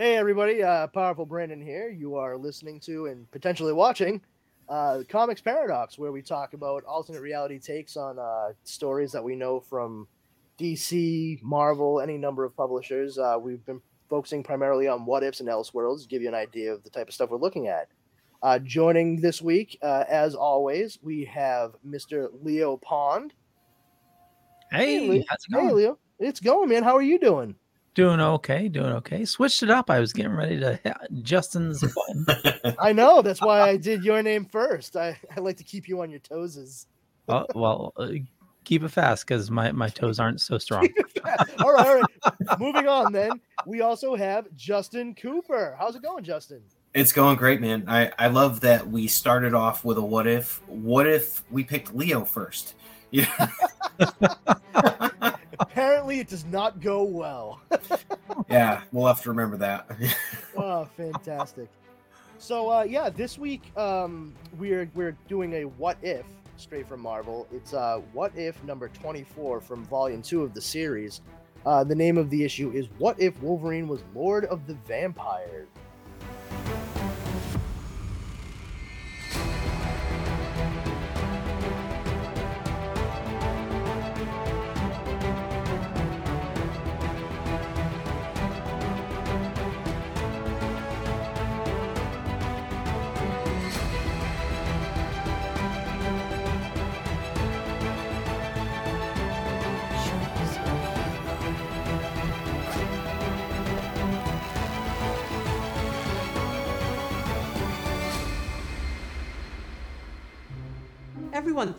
Hey, everybody. Uh, Powerful Brandon here. You are listening to and potentially watching uh, Comix Paradox, where we talk about alternate reality takes on uh, stories that we know from DC, Marvel, any number of publishers. Uh, we've been focusing primarily on what ifs and elseworlds to give you an idea of the type of stuff we're looking at. Uh, joining this week, uh, as always, we have Mr. Leo Pond. Hey, Leo. how's it going? Hey, Leo. It's going, man. How are you doing? Doing okay, doing okay. Switched it up. I was getting ready to hit Justin's button. I know. That's why I did your name first. I, I like to keep you on your toes. oh, well, uh, keep it fast because my, my toes aren't so strong. all right, all right. Moving on then. We also have Justin Cooper. How's it going, Justin? It's going great, man. I, I love that we started off with a what if. What if we picked Leo first? Yeah. Apparently, it does not go well. yeah, we'll have to remember that. oh, fantastic. So, uh, yeah, this week um, we're we're doing a what if straight from Marvel. It's uh, what if number twenty four from volume two of the series. Uh, the name of the issue is What If Wolverine Was Lord of the Vampires?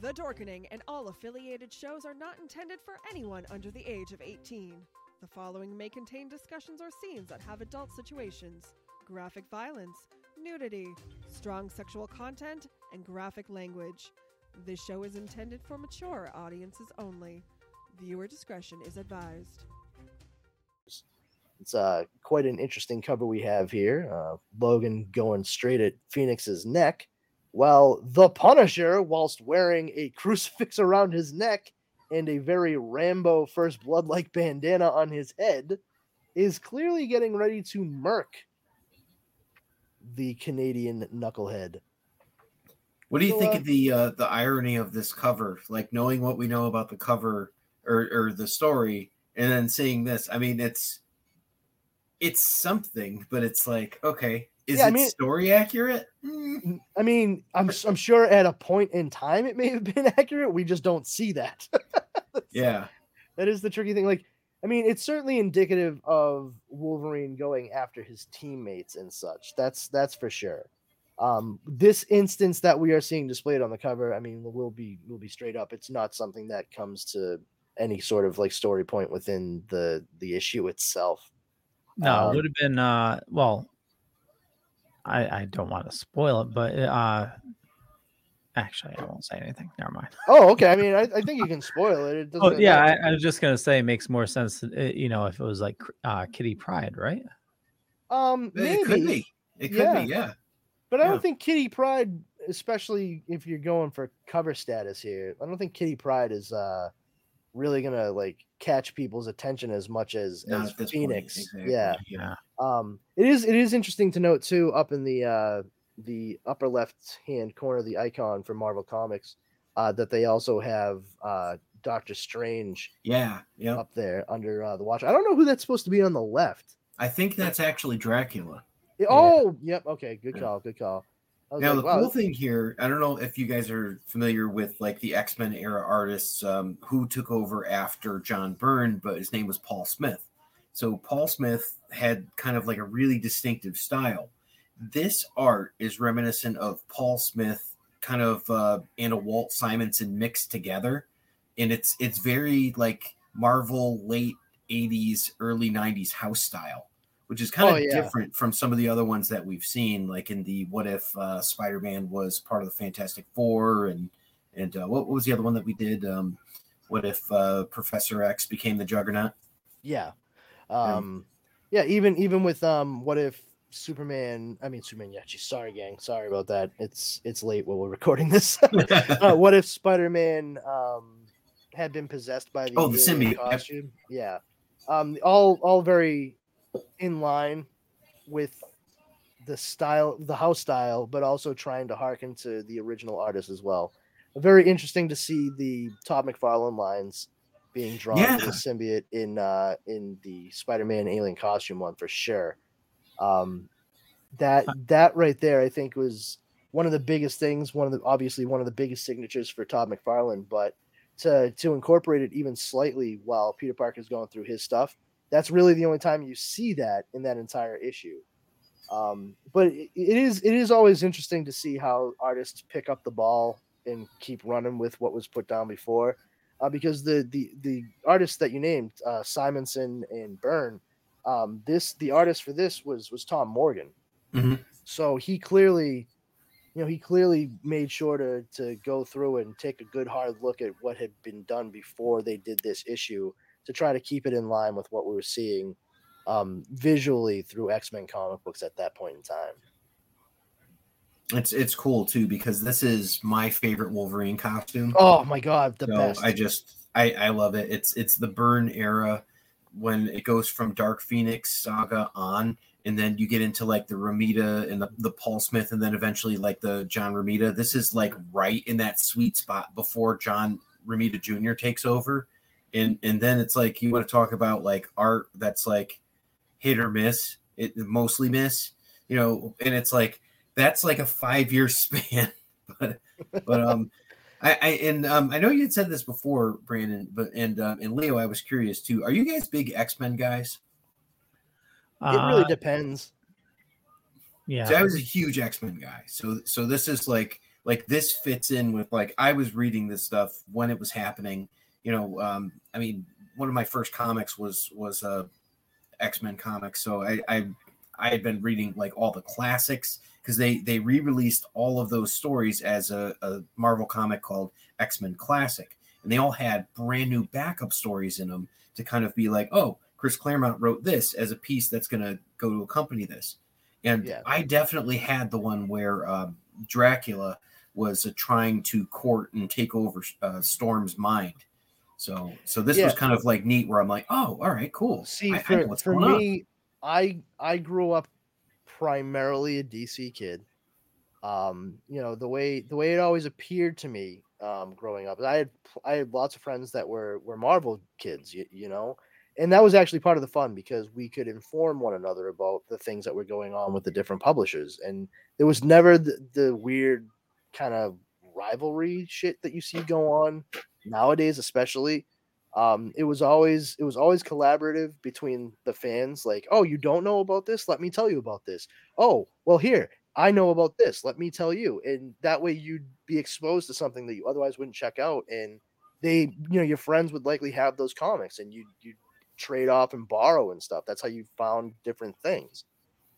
The Dorkening and all affiliated shows are not intended for anyone under the age of 18. The following may contain discussions or scenes that have adult situations, graphic violence, nudity, strong sexual content, and graphic language. This show is intended for mature audiences only. Viewer discretion is advised. It's uh, quite an interesting cover we have here. Uh, Logan going straight at Phoenix's neck, while the Punisher, whilst wearing a crucifix around his neck and a very Rambo First Blood like bandana on his head, is clearly getting ready to murk the Canadian knucklehead. What do you So, think uh, of the uh, the irony of this cover? Like knowing what we know about the cover or, or the story, and then seeing this. I mean, it's it's something, but it's like, okay, is Yeah, I it mean- story accurate? Mm, I mean, I'm I'm sure at a point in time it may have been accurate. We just don't see that. yeah, that is the tricky thing. Like, I mean, it's certainly indicative of Wolverine going after his teammates and such. That's that's for sure. Um, this instance that we are seeing displayed on the cover, I mean, we'll be we'll be straight up. It's not something that comes to any sort of like story point within the the issue itself. No, Um, it would have been uh well I I don't want to spoil it, but uh actually I won't say anything. Never mind. Oh, okay. I mean, I, I think you can spoil it. It doesn't. Oh yeah, I, I was just gonna say it makes more sense, uh, you know, if it was like uh Kitty Pryde, right? um, maybe. it could be. It could Yeah. be. Yeah. But I don't think Kitty Pryde, especially if you're going for cover status here, I don't think Kitty Pryde is uh really gonna like catch people's attention as much as Not as at this point, Phoenix. exactly, Yeah. Yeah. Um it is it is interesting to note too up in the uh the upper left hand corner of the icon for Marvel Comics uh that they also have uh Doctor Strange Yeah. Yeah. up there under uh, the watch. I don't know who that's supposed to be on the left. I think that's actually Dracula. Oh, yep. Okay, good call. Good call. Now like, the wow, cool thing here, I don't know if you guys are familiar with like the X Men era artists um, who took over after John Byrne, but his name was Paul Smith. So Paul Smith had kind of like a really distinctive style. This art is reminiscent of Paul Smith, kind of uh, and a Walt Simonson mixed together, and it's it's very like Marvel late '80s, early '90s house style which is kind Oh, of yeah. different from some of the other ones that we've seen, like in the What If uh, Spider-Man was part of the Fantastic Four, and and uh, what, what was the other one that we did? Um, what if uh, Professor X became the Juggernaut? yeah, um, yeah. Even even with um, what if Superman? I mean Superman. Yeah, geez, sorry, gang. Sorry about that. It's it's late while we're recording this. uh, what if Spider-Man um had been possessed by the, Oh, the symbiote, yep. costume? Yeah, um, all all very in line with the style, the house style, but also trying to harken to the original artist as well. Very interesting to see the Todd McFarlane lines being drawn for Yeah. the symbiote in uh in the Spider-Man alien costume one for sure. Um that that right there I think was one of the biggest things, one of the obviously one of the biggest signatures for Todd McFarlane, but to to incorporate it even slightly while Peter Parker's going through his stuff, that's really the only time you see that in that entire issue. Um, but it, it is it is always interesting to see how artists pick up the ball and keep running with what was put down before, uh, because the the the artists that you named, uh, Simonson and Byrne, um, this the artist for this was was Tom Morgan. Mhm. So he clearly, you know, he clearly made sure to to go through and take a good hard look at what had been done before they did this issue to try to keep it in line with what we were seeing um, visually through X Men comic books at that point in time. It's it's cool too because this is my favorite Wolverine costume. Oh my god, the so best! I just I I love it. It's it's the Byrne era when it goes from Dark Phoenix saga on, and then you get into like the Romita and the, the Paul Smith, and then eventually like the John Romita. This is like right in that sweet spot before John Romita Jr. takes over. And and then it's like you want to talk about like art that's like hit or miss, it mostly miss, you know, and it's like that's like a five year span. but but um I, I and um, I know you had said this before, Brandon, but and um, and Leo, I was curious too. Are you guys big X Men guys? it really Uh, depends. yeah. So I was a huge X Men guy. So so this is like like this fits in with like I was reading this stuff when it was happening. You know, um, I mean, one of my first comics was was uh, X Men comics. So I I I had been reading like all the classics because they they re-released all of those stories as a, a Marvel comic called X Men Classic, and they all had brand new backup stories in them to kind of be like, oh, Chris Claremont wrote this as a piece that's going to go to accompany this. And Yeah. I definitely had the one where um, Dracula was uh, trying to court and take over uh, Storm's mind. So, so this was kind of like neat, where I'm like, oh, all right, cool. See, I, I for, what's for on. me, I I grew up primarily a DC kid. Um, you know the way the way it always appeared to me um, growing up. I had I had lots of friends that were were Marvel kids, you, you know, and that was actually part of the fun because we could inform one another about the things that were going on with the different publishers, and there was never the, the weird kind of rivalry shit that you see go on nowadays, especially um it was always it was always collaborative between the fans like oh you don't know about this let me tell you about this oh well here i know about this let me tell you and that way you'd be exposed to something that you otherwise wouldn't check out and they you know your friends would likely have those comics and you you trade off and borrow and stuff that's how you found different things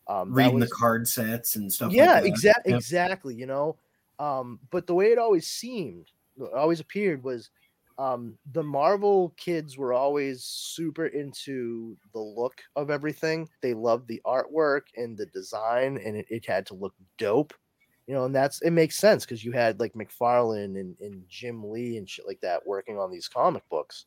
um reading was- the card sets and stuff. yeah, like exactly, Yep. exactly. You know, um, but the way it always seemed, always appeared was um, the Marvel kids were always super into the look of everything. They loved the artwork and the design, and it, it had to look dope. You know, and that's it makes sense because you had like McFarlane and, and Jim Lee and shit like that working on these comic books.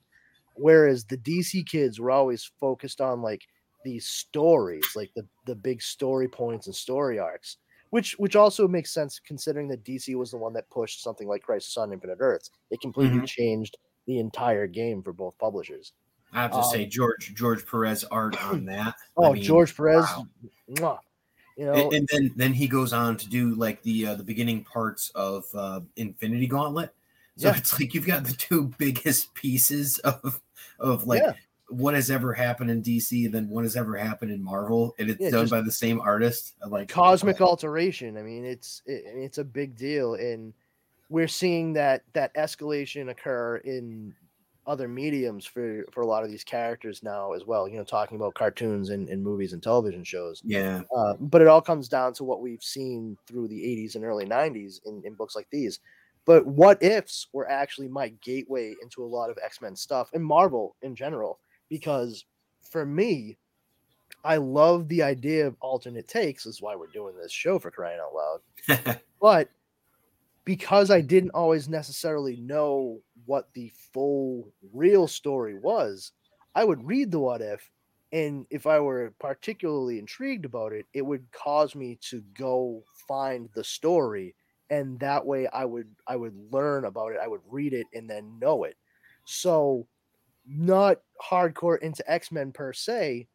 Whereas the DC kids were always focused on like these stories, like the the big story points and story arcs, which which also makes sense considering that DC was the one that pushed something like Crisis on Infinite Earths. It completely Mhm. changed the entire game for both publishers. I have to say, Um, George George Perez art on that. I Oh, mean, George Perez, wow. You know, and, and then then he goes on to do like the uh, the beginning parts of uh, Infinity Gauntlet. So Yeah. it's like you've got the two biggest pieces of of like Yeah. What has ever happened in DC, and then what has ever happened in Marvel, and it's Yeah, done by the same artist. I'm like cosmic oh, alteration. I mean, it's it, it's a big deal, and we're seeing that that escalation occur in other mediums for for a lot of these characters now as well. You know, talking about cartoons and, and movies and television shows. Yeah, Uh, but it all comes down to what we've seen through the 80s and early 90s in, in books like these. But what ifs were actually my gateway into a lot of X Men stuff and Marvel in general. Because for me, I love the idea of alternate takes. Is why we're doing this show for crying out loud. But because I didn't always necessarily know what the full real story was, I would read the what if, and if I were particularly intrigued about it, it would cause me to go find the story, and that way I would I would learn about it, I would read it, and then know it. So, not hardcore into X Men per se,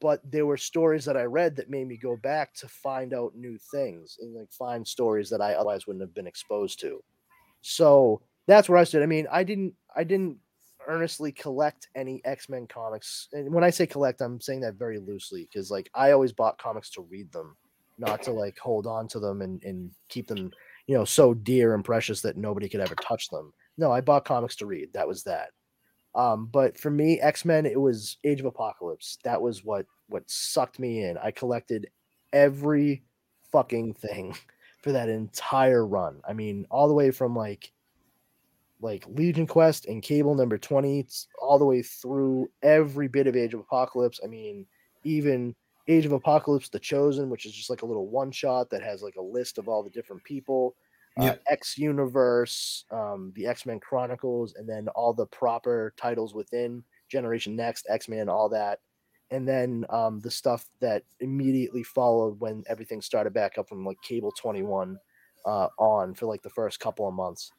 but there were stories that I read that made me go back to find out new things and like find stories that I otherwise wouldn't have been exposed to. So that's where I stood. I mean, I didn't I didn't earnestly collect any X-Men comics. And when I say collect, I'm saying that very loosely because like I always bought comics to read them, not to like hold on to them and, and keep them, you know, so dear and precious that nobody could ever touch them. No, I bought comics to read. That was that. Um, but for me, X Men, it was Age of Apocalypse. That was what what sucked me in. I collected every fucking thing for that entire run. I mean, all the way from like like Legion Quest and Cable number 20 all the way through every bit of Age of Apocalypse. I mean, even Age of Apocalypse The Chosen, which is just like a little one shot that has like a list of all the different people. Uh, X Universe, um, the X Men Chronicles, and then all the proper titles within Generation Next, X Men, all that. And then um, the stuff that immediately followed when everything started back up from like Cable 21 uh, on for like the first couple of months.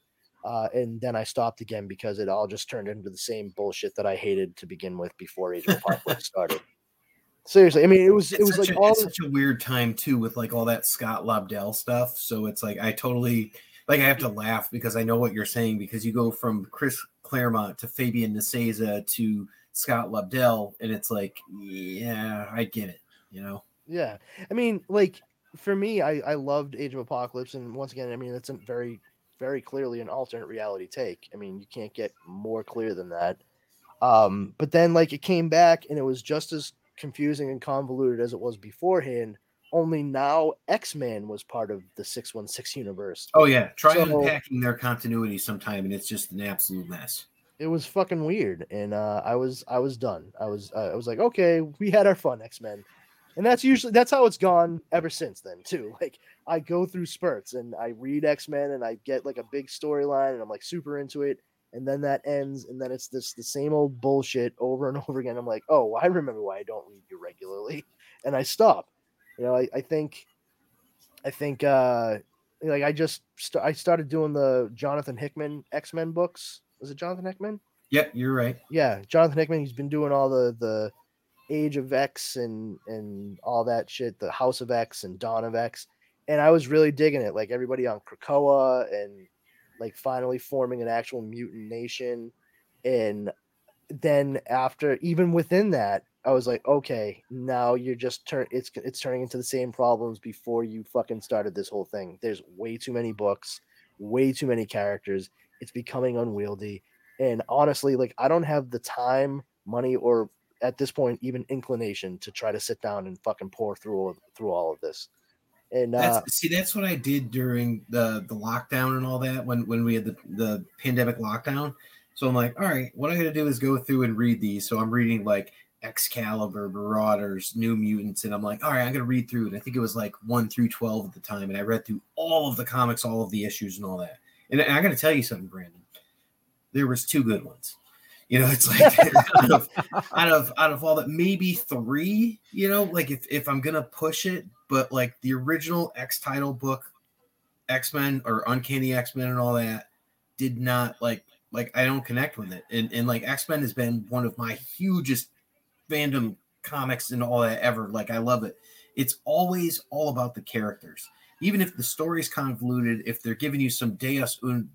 Uh, and then I stopped again because it all just turned into the same bullshit that I hated to begin with before Age of Apocalypse started. Seriously, I mean, it was it was like a, all it's such a weird time too with like all that Scott Lobdell stuff. So it's like I totally like I have to laugh because I know what you're saying because you go from Chris Claremont to Fabian Nicieza to Scott Lobdell, and it's like, yeah, I get it, you know. Yeah, I mean, like for me, I I loved Age of Apocalypse, and once again, I mean, it's a very very clearly an alternate reality take. I mean, you can't get more clear than that. Um, but then like it came back, and it was just as confusing and convoluted as it was beforehand. Only now X Men was part of the six one six universe. Oh yeah, try So- unpacking their continuity sometime, and it's just an absolute mess. it was fucking weird and uh i was i was done i was uh, i was like okay we had our fun x-men and that's usually that's how it's gone ever since then too like i go through spurts and i read x-men and i get like a big storyline and i'm like super into it and then that ends and then it's this the same old bullshit over and over again i'm like oh i remember why i don't read you regularly and i stop you know i, I think i think uh like i just st- i started doing the jonathan hickman x-men books was it jonathan hickman Yep, you're right. yeah, Jonathan Hickman. He's been doing all the the Age of X and and all that shit, the House of X and Dawn of X, and I was really digging it. Like everybody on Krakoa and like finally forming an actual mutant nation, and then after even within that, I was like, okay, now you're just turn it's it's turning into the same problems before you fucking started this whole thing. There's way too many books, way too many characters. It's becoming unwieldy and honestly like i don't have the time money or at this point even inclination to try to sit down and fucking pour through all, through all of this and uh see, that's what I did during the the lockdown and all that when when we had the the pandemic lockdown. So I'm like, all right, what I'm gonna do is go through and read these. So I'm reading like Excalibur, Marauders, New Mutants, and I'm like, all right, I'm gonna read through it. I think it was like one through twelve at the time, and I read through all of the comics, all of the issues, and all that. And I gotta tell you something, Brandon. There was two good ones. You know, it's like out of out of out of all that, maybe three. You know, like if if I'm gonna push it, but like the original X title book, X Men or Uncanny X Men and all that, did not like like I don't connect with it. And and like X Men has been one of my hugest fandom comics and all that ever. Like I love it. it's always all about the characters. Even if the story's convoluted, if they're giving you some Deus un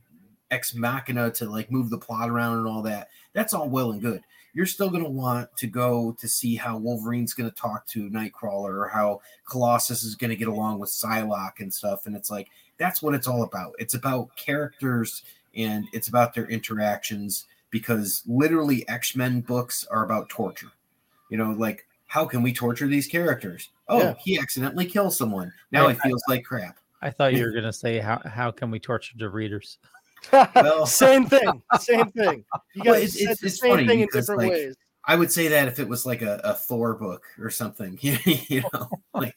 ex machina to like move the plot around and all that, that's all well and good. You're still going to want to go to see how Wolverine's going to talk to Nightcrawler or how Colossus is going to get along with Psylocke and stuff. And it's like, that's what it's all about. It's about characters and it's about their interactions because literally X Men books are about torture. You know, like how can we torture these characters? Oh, Yeah. he accidentally kills someone. Now I- it feels like crap. I thought you were gonna say how how can we torture the readers? Well- same thing. Same thing. You Well, guys it's- said it's- the it's same funny thing in different like, ways. I would say that if it was like a, a Thor book or something, you know, like.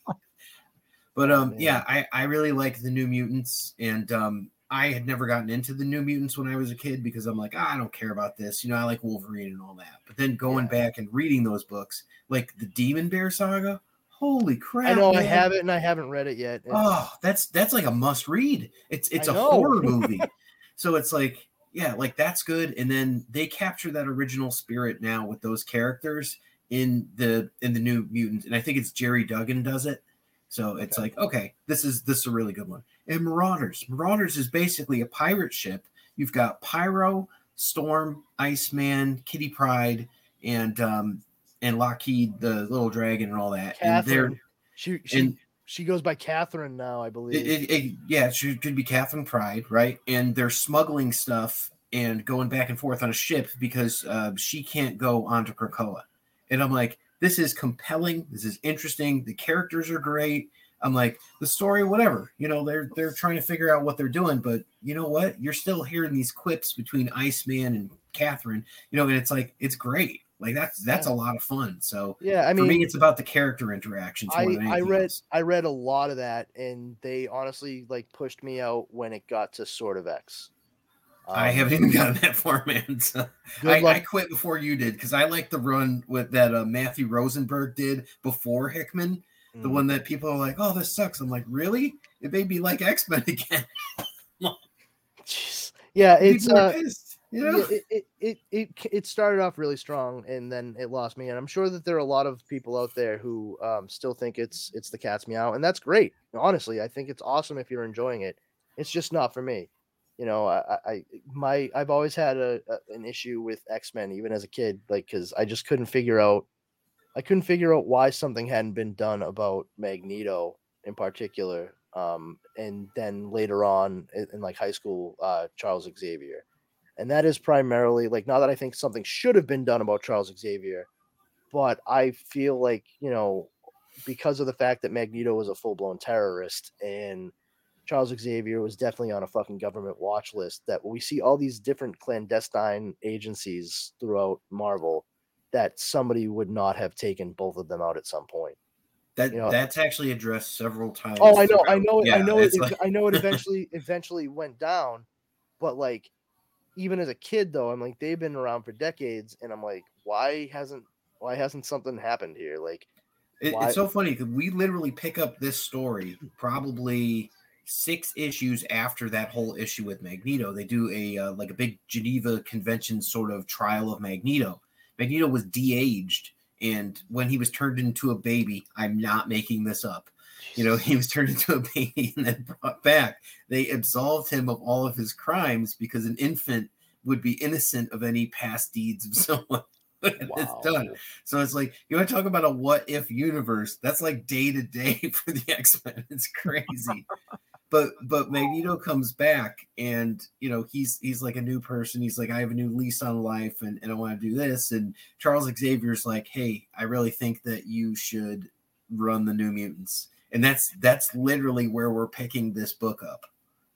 But um, yeah, I I really like the New Mutants, and um, I had never gotten into the New Mutants when I was a kid because I'm like, ah, I don't care about this, you know, I like Wolverine and all that. But then going Yeah. back and reading those books, like the Demon Bear saga, holy crap! I know I have it and I haven't read it yet. It's- Oh, that's that's like a must read. It's it's I a know. horror movie. so it's like, yeah, like that's good. And then they capture that original spirit now with those characters in the in the new mutants. And I think it's Gerry Duggan does it. So it's like, okay, this is this is a really good one. And Marauders. Marauders is basically a pirate ship. You've got Pyro, Storm, Iceman, Kitty Pryde, and um and Lockheed, the little dragon, and all that. And they're Catherine. She she and- she goes by Catherine now, I believe. it, it, yeah, she could be Catherine Pryde, right? And they're smuggling stuff and going back and forth on a ship because uh, she can't go onto Krakoa. And I'm like, this is compelling. This is interesting. The characters are great. I'm like, the story, whatever. You know, they're they're trying to figure out what they're doing, but you know what? You're still hearing these quips between Iceman and Catherine. You know, and it's like it's great. Like that's that's a lot of fun. So yeah, I mean, for me, it's about the character interactions. I, I read else. I read a lot of that, and they honestly like pushed me out when it got to Sort of X. I Um, haven't even gotten that far, man. So I. I quit before you did because I like the run with that uh, Matthew Rosenberg did before Hickman, the Mm. one that people are like, "Oh, this sucks." I'm like, "Really? It made me like X Men again." Jeez. Yeah, it's people uh, pissed, you know. Yeah, it, it, it it it started off really strong and then it lost me and i'm sure that there are a lot of people out there who um, still think it's it's the cat's meow and that's great. Honestly i think it's awesome if you're enjoying it. It's just not for me. You know i i my i've always had a, a an issue with x-men even as a kid like because i just couldn't figure out i couldn't figure out why something hadn't been done about magneto in particular um and then later on in, in like high school uh charles xavier and that is primarily like not that I think something should have been done about Charles Xavier, but I feel like you know because of the fact that Magneto was a full blown terrorist and Charles Xavier was definitely on a fucking government watch list. That we see all these different clandestine agencies throughout Marvel that somebody would not have taken both of them out at some point. that you know- that's actually addressed several times. Oh, I know, I know, it I know, it, like- I know it eventually eventually went down, but like even as a kid though, I'm like they've been around for decades, and I'm like, why hasn't why hasn't something happened here? Like, It- it's so funny because we literally pick up this story probably six issues after that whole issue with Magneto. They do a uh, like a big Geneva Convention sort of trial of Magneto. Magneto was de-aged, and when he was turned into a baby, I'm not making this up. You know, he was turned into a baby and then brought back. They absolved him of all of his crimes because an infant would be innocent of any past deeds of someone. Wow. it's done. So it's like you want to talk about a what if universe? That's like day to day for the X Men. It's crazy. but but Magneto comes back and you know he's he's like a new person. He's like I have a new lease on life and, and I want to do this. And Charles Xavier's like, hey, I really think that you should run the New Mutants. And that's that's literally where we're picking this book up.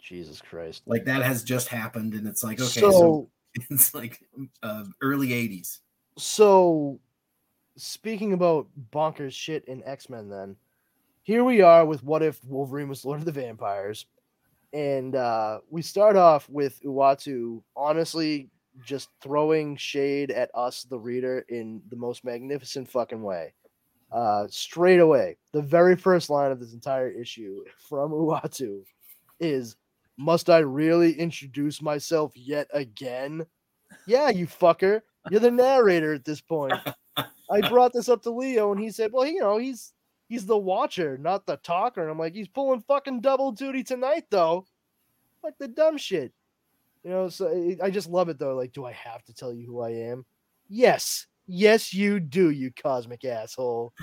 Jesus Christ. Like that has just happened, and it's like okay, so, so it's like uh, early '80s. so speaking about bonkers shit in X-Men then, here we are with what if Wolverine was Lord of the Vampires. And uh we start off with Uatu honestly just throwing shade at us, the reader, in the most magnificent fucking way. Uh straight away, the very first line of this entire issue from Uatu is Must I really introduce myself yet again? Yeah, you fucker. You're the narrator at this point. I brought this up to Leo, and he said, "Well, you know, he's he's the watcher, not the talker. And I'm like, he's pulling fucking double duty tonight, though. Like the dumb shit. You know, so I just love it though. Like, do I have to tell you who I am? Yes. Yes, you do, you cosmic asshole.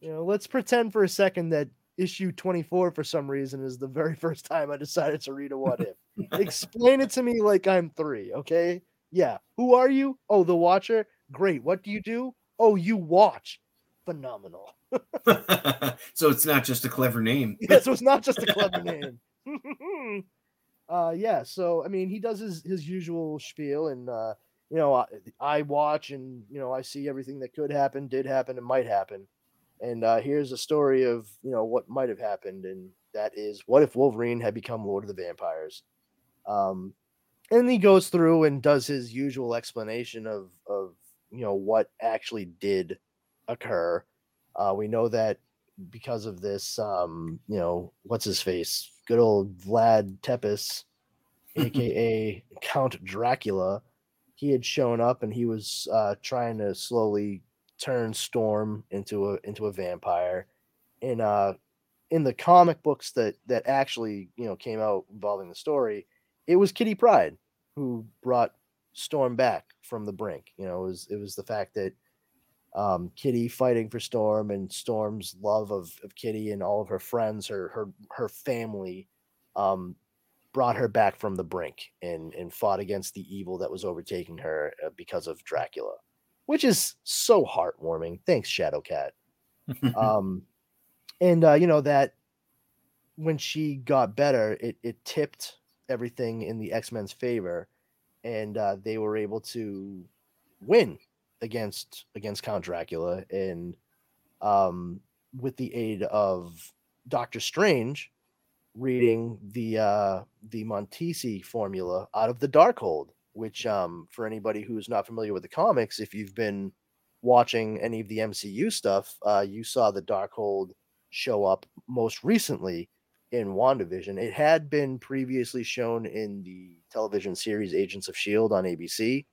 you know, let's pretend for a second that issue 24 for some reason is the very first time I decided to read a what if. Explain it to me like I'm three, okay? Yeah. Who are you? Oh, the watcher. Great. What do you do? Oh, you watch. Phenomenal. so it's not just a clever name. yeah, so it's not just a clever name. uh yeah, so I mean he does his his usual spiel and uh you know I, I watch and you know I see everything that could happen, did happen and might happen. And uh here's a story of, you know, what might have happened and that is what if Wolverine had become Lord of the Vampires? Um and he goes through and does his usual explanation of of you know what actually did occur. Uh, we know that because of this, um, you know, what's his face? Good old Vlad Tepes, aka Count Dracula. He had shown up and he was uh, trying to slowly turn Storm into a into a vampire. In uh, in the comic books that that actually you know came out involving the story, it was Kitty Pryde who brought Storm back from the brink. You know, it was it was the fact that um, Kitty fighting for Storm and Storm's love of, of Kitty and all of her friends, her her her family, um, brought her back from the brink and and fought against the evil that was overtaking her uh, because of Dracula, which is so heartwarming. Thanks, Shadowcat. um, and uh, you know that when she got better, it it tipped everything in the X Men's favor, and uh, they were able to win against against Count Dracula, and um, with the aid of Doctor Strange, reading the uh, the Montesi formula out of the Darkhold, which um, for anybody who's not familiar with the comics, if you've been watching any of the MCU stuff, uh, you saw the Darkhold show up most recently in WandaVision. It had been previously shown in the television series Agents of Shield on ABC,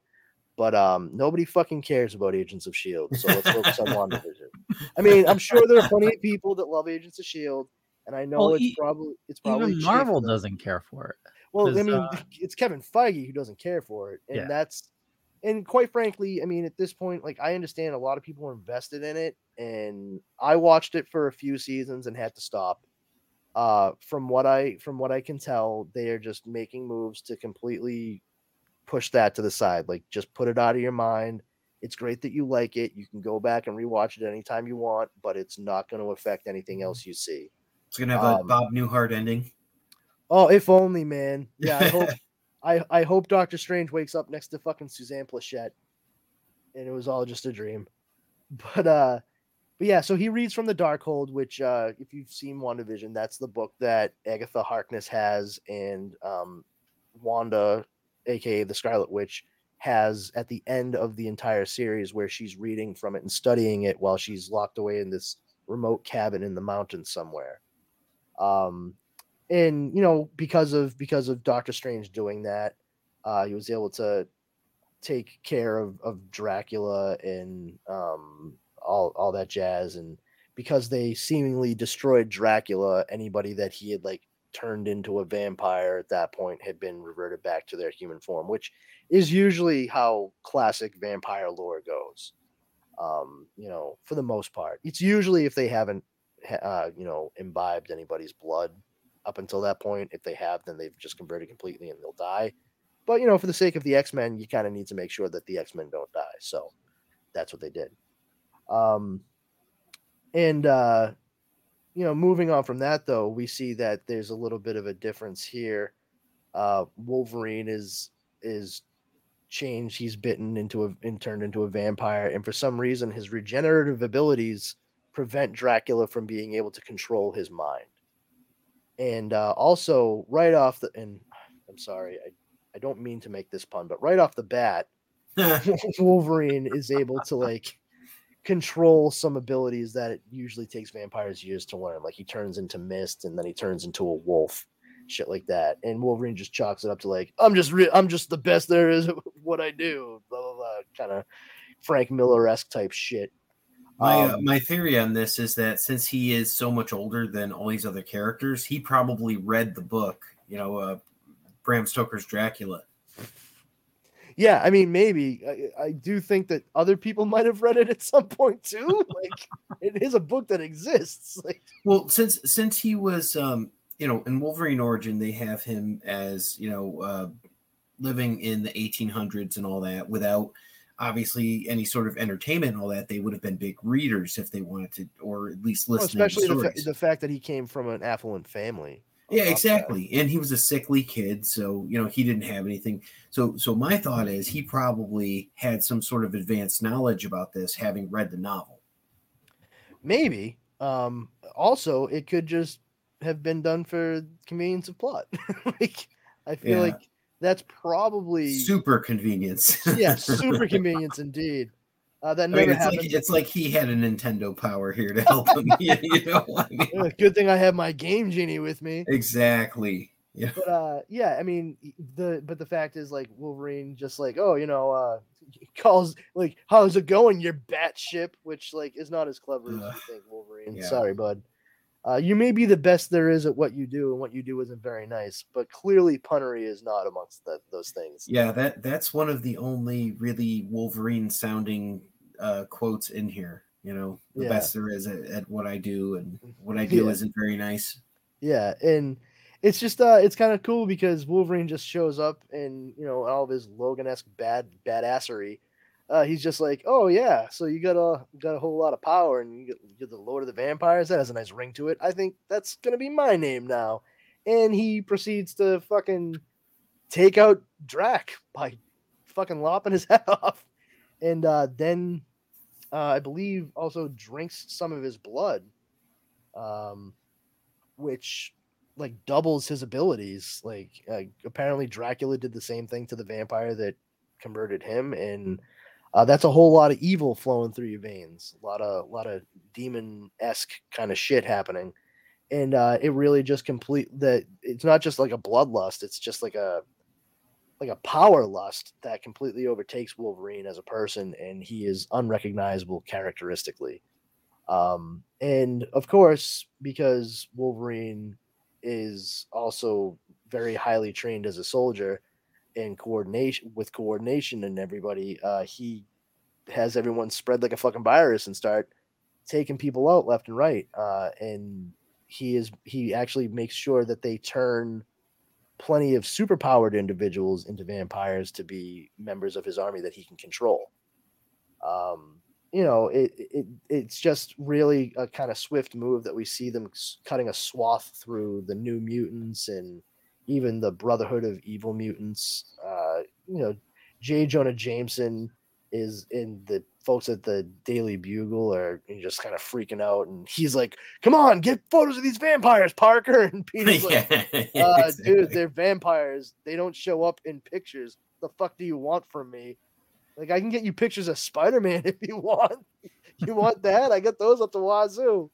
but um, nobody fucking cares about Agents of Shield. So let's focus on WandaVision. I mean, I'm sure there are plenty of people that love Agents of Shield, and I know Well, it's probably it's probably Even Marvel doesn't care for it. Well, I mean, uh, it's Kevin Feige who doesn't care for it, and Yeah. that's and quite frankly, I mean, at this point, like I understand a lot of people are invested in it, and I watched it for a few seasons and had to stop. Uh, from what I from what I can tell, they are just making moves to completely push that to the side. Like, just put it out of your mind. It's great that you like it. You can go back and rewatch it anytime you want, but it's not going to affect anything else you see. It's gonna have a Um, Bob Newhart ending. Oh, if only, man. Yeah, I hope I, I hope Doctor Strange wakes up next to fucking Suzanne Pleshette and it was all just a dream. But uh but yeah, so he reads from the Darkhold, which uh if you've seen WandaVision, that's the book that Agatha Harkness has and um Wanda, aka the Scarlet Witch, has at the end of the entire series where she's reading from it and studying it while she's locked away in this remote cabin in the mountains somewhere. Um and you know because of because of Doctor Strange doing that, uh, he was able to take care of of Dracula and um, all all that jazz. And because they seemingly destroyed Dracula, anybody that he had like turned into a vampire at that point had been reverted back to their human form, which is usually how classic vampire lore goes. Um, you know, for the most part, it's usually if they haven't, ha- uh, you know, imbibed anybody's blood up until that point. If they have, then they've just converted completely and they'll die. But you know, for the sake of the X Men, you kind of need to make sure that the X Men don't die. So that's what they did. Um, and uh, you know, moving on from that, though, we see that there's a little bit of a difference here. Uh, Wolverine is is changed. He's bitten into a and turned into a vampire, and for some reason, his regenerative abilities prevent Dracula from being able to control his mind. And uh, also, right off the and I'm sorry, I, I don't mean to make this pun, but right off the bat, Wolverine is able to like control some abilities that it usually takes vampires years to learn. Like he turns into mist and then he turns into a wolf, shit like that. And Wolverine just chalks it up to like, I'm just re- I'm just the best there is at what I do, blah blah blah, kind of Frank Miller esque type shit. My uh, Um, my theory on this is that since he is so much older than all these other characters, he probably read the book. You know, uh, Bram Stoker's Dracula. Yeah, I mean, maybe I, I do think that other people might have read it at some point too. Like, it is a book that exists. Like, Well, since since he was, um, you know, in Wolverine Origin, they have him as you know uh, living in the 1800s and all that without obviously any sort of entertainment and all that. They would have been big readers if they wanted to, or at least well, listen to especially the, fa- the fact that he came from an affluent family. Yeah, of that. exactly. And he was a sickly kid, so you know he didn't have anything. So, so my thought is he probably had some sort of advanced knowledge about this, having read the novel. Maybe. Um, also, it could just have been done for convenience of plot. like, I feel Yeah. like that's probably Super convenience. yeah, super convenience indeed. Uh, that I never mean, it's happened. like it's like he had a Nintendo Power here to help him. you know, I mean, Good thing I have my game genie with me. exactly. Yeah, But uh, yeah, I mean the but the fact is like Wolverine just like oh you know uh calls like how's it going your bat ship which like is not as clever as you think Wolverine. Yeah. Sorry, bud. Uh, you may be the best there is at what you do, and what you do isn't very nice. But clearly, punnery is not amongst the, those things. yeah. That that's one of the only really Wolverine sounding uh, quotes in here. You know, the Yeah. best there is at, at what I do, and what I do Yeah. isn't very nice. Yeah, and it's just uh it's kind of cool because Wolverine just shows up and you know all of his Logan-esque bad badassery. Uh, he's just like, oh yeah, so you got a got a whole lot of power and you get, you're the Lord of the Vampires. That has a nice ring to it. I think that's gonna be my name now. And he proceeds to fucking take out Drac by fucking lopping his head off, and uh, then uh, I believe also drinks some of his blood. Um, which like doubles his abilities. Like uh, apparently Dracula did the same thing to the vampire that converted him, and uh, that's a whole lot of evil flowing through your veins. A lot of a lot of demon esque kind of shit happening, and uh, it really just complete that. It's not just like a bloodlust; it's just like a like a power lust that completely overtakes Wolverine as a person, and he is unrecognizable characteristically. Um, and of course, because Wolverine is also very highly trained as a soldier in coordination with coordination and everybody, uh, he has everyone spread like a fucking virus and start taking people out left and right. Uh, and he is he actually makes sure that they turn plenty of superpowered individuals into vampires to be members of his army that he can control. Um, you know, it, it it's just really a kind of swift move that we see them cutting a swath through the New Mutants and even the Brotherhood of Evil Mutants. Uh, you know, J. Jonah Jameson is in the folks at the Daily Bugle are just kind of freaking out, and he's like, "Come on, get photos of these vampires, Parker." And Peter's like, yeah, uh, exactly. dude, they're vampires. They don't show up in pictures. The fuck do you want from me? Like, I can get you pictures of Spider Man if you want. You want that? I got those up the wazoo.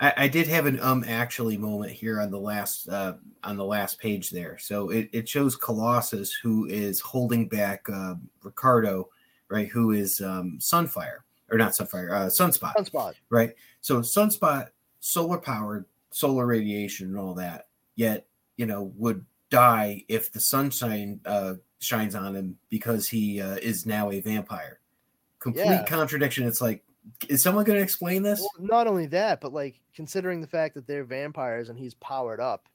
I, I did have an um actually moment here on the last uh on the last page there. So it, it shows Colossus who is holding back uh Ricardo, right, who is um Sunfire or not Sunfire, uh Sunspot, Sunspot. right? So Sunspot, solar powered, solar radiation and all that, yet, you know, would die if the sunshine uh shines on him because he uh, is now a vampire. Complete Yeah. contradiction. It's like, is someone going to explain this? Well, not only that, but like considering the fact that they're vampires and he's powered up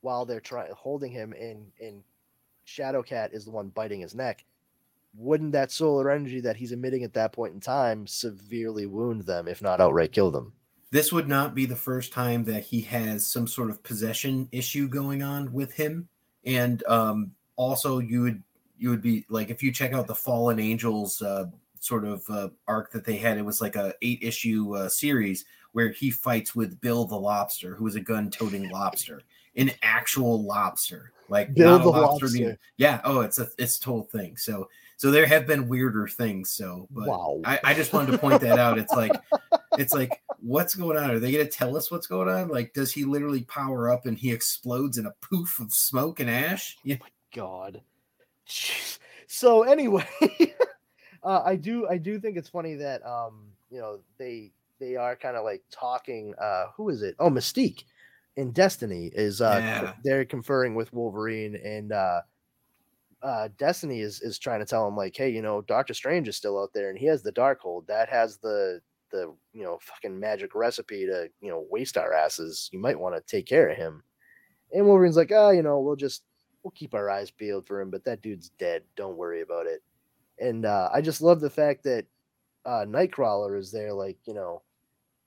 while they're trying holding him and and Shadowcat is the one biting his neck. Wouldn't that solar energy that he's emitting at that point in time severely wound them, if not outright kill them? this would not be the first time that he has some sort of possession issue going on with him and um also you would you would be like if you check out the fallen angels uh sort of uh, arc that they had it was like a eight issue uh, series where he fights with bill the lobster who is a gun toting lobster an actual lobster like Bill not a the lobster lobster. being- yeah oh it's a it's a total thing so so there have been weirder things so but Wow. I, I just wanted to point that out it's like it's like what's going on are they going to tell us what's going on like does he literally power up and he explodes in a poof of smoke and ash yeah My God. Jeez. So anyway, uh, I do I do think it's funny that um you know they they are kind of like talking. Uh, who is it? Oh, Mystique in Destiny is uh, Yeah. they're conferring with Wolverine, and uh, uh, Destiny is is trying to tell him like, hey, you know, Doctor Strange is still out there, and he has the Darkhold that has the the you know fucking magic recipe to you know waste our asses. You might want to take care of him. And Wolverine's like, oh, you know, we'll just we'll keep our eyes peeled for him, but that dude's dead. Don't worry about it. And uh, I just love the fact that uh, Nightcrawler is there, like you know,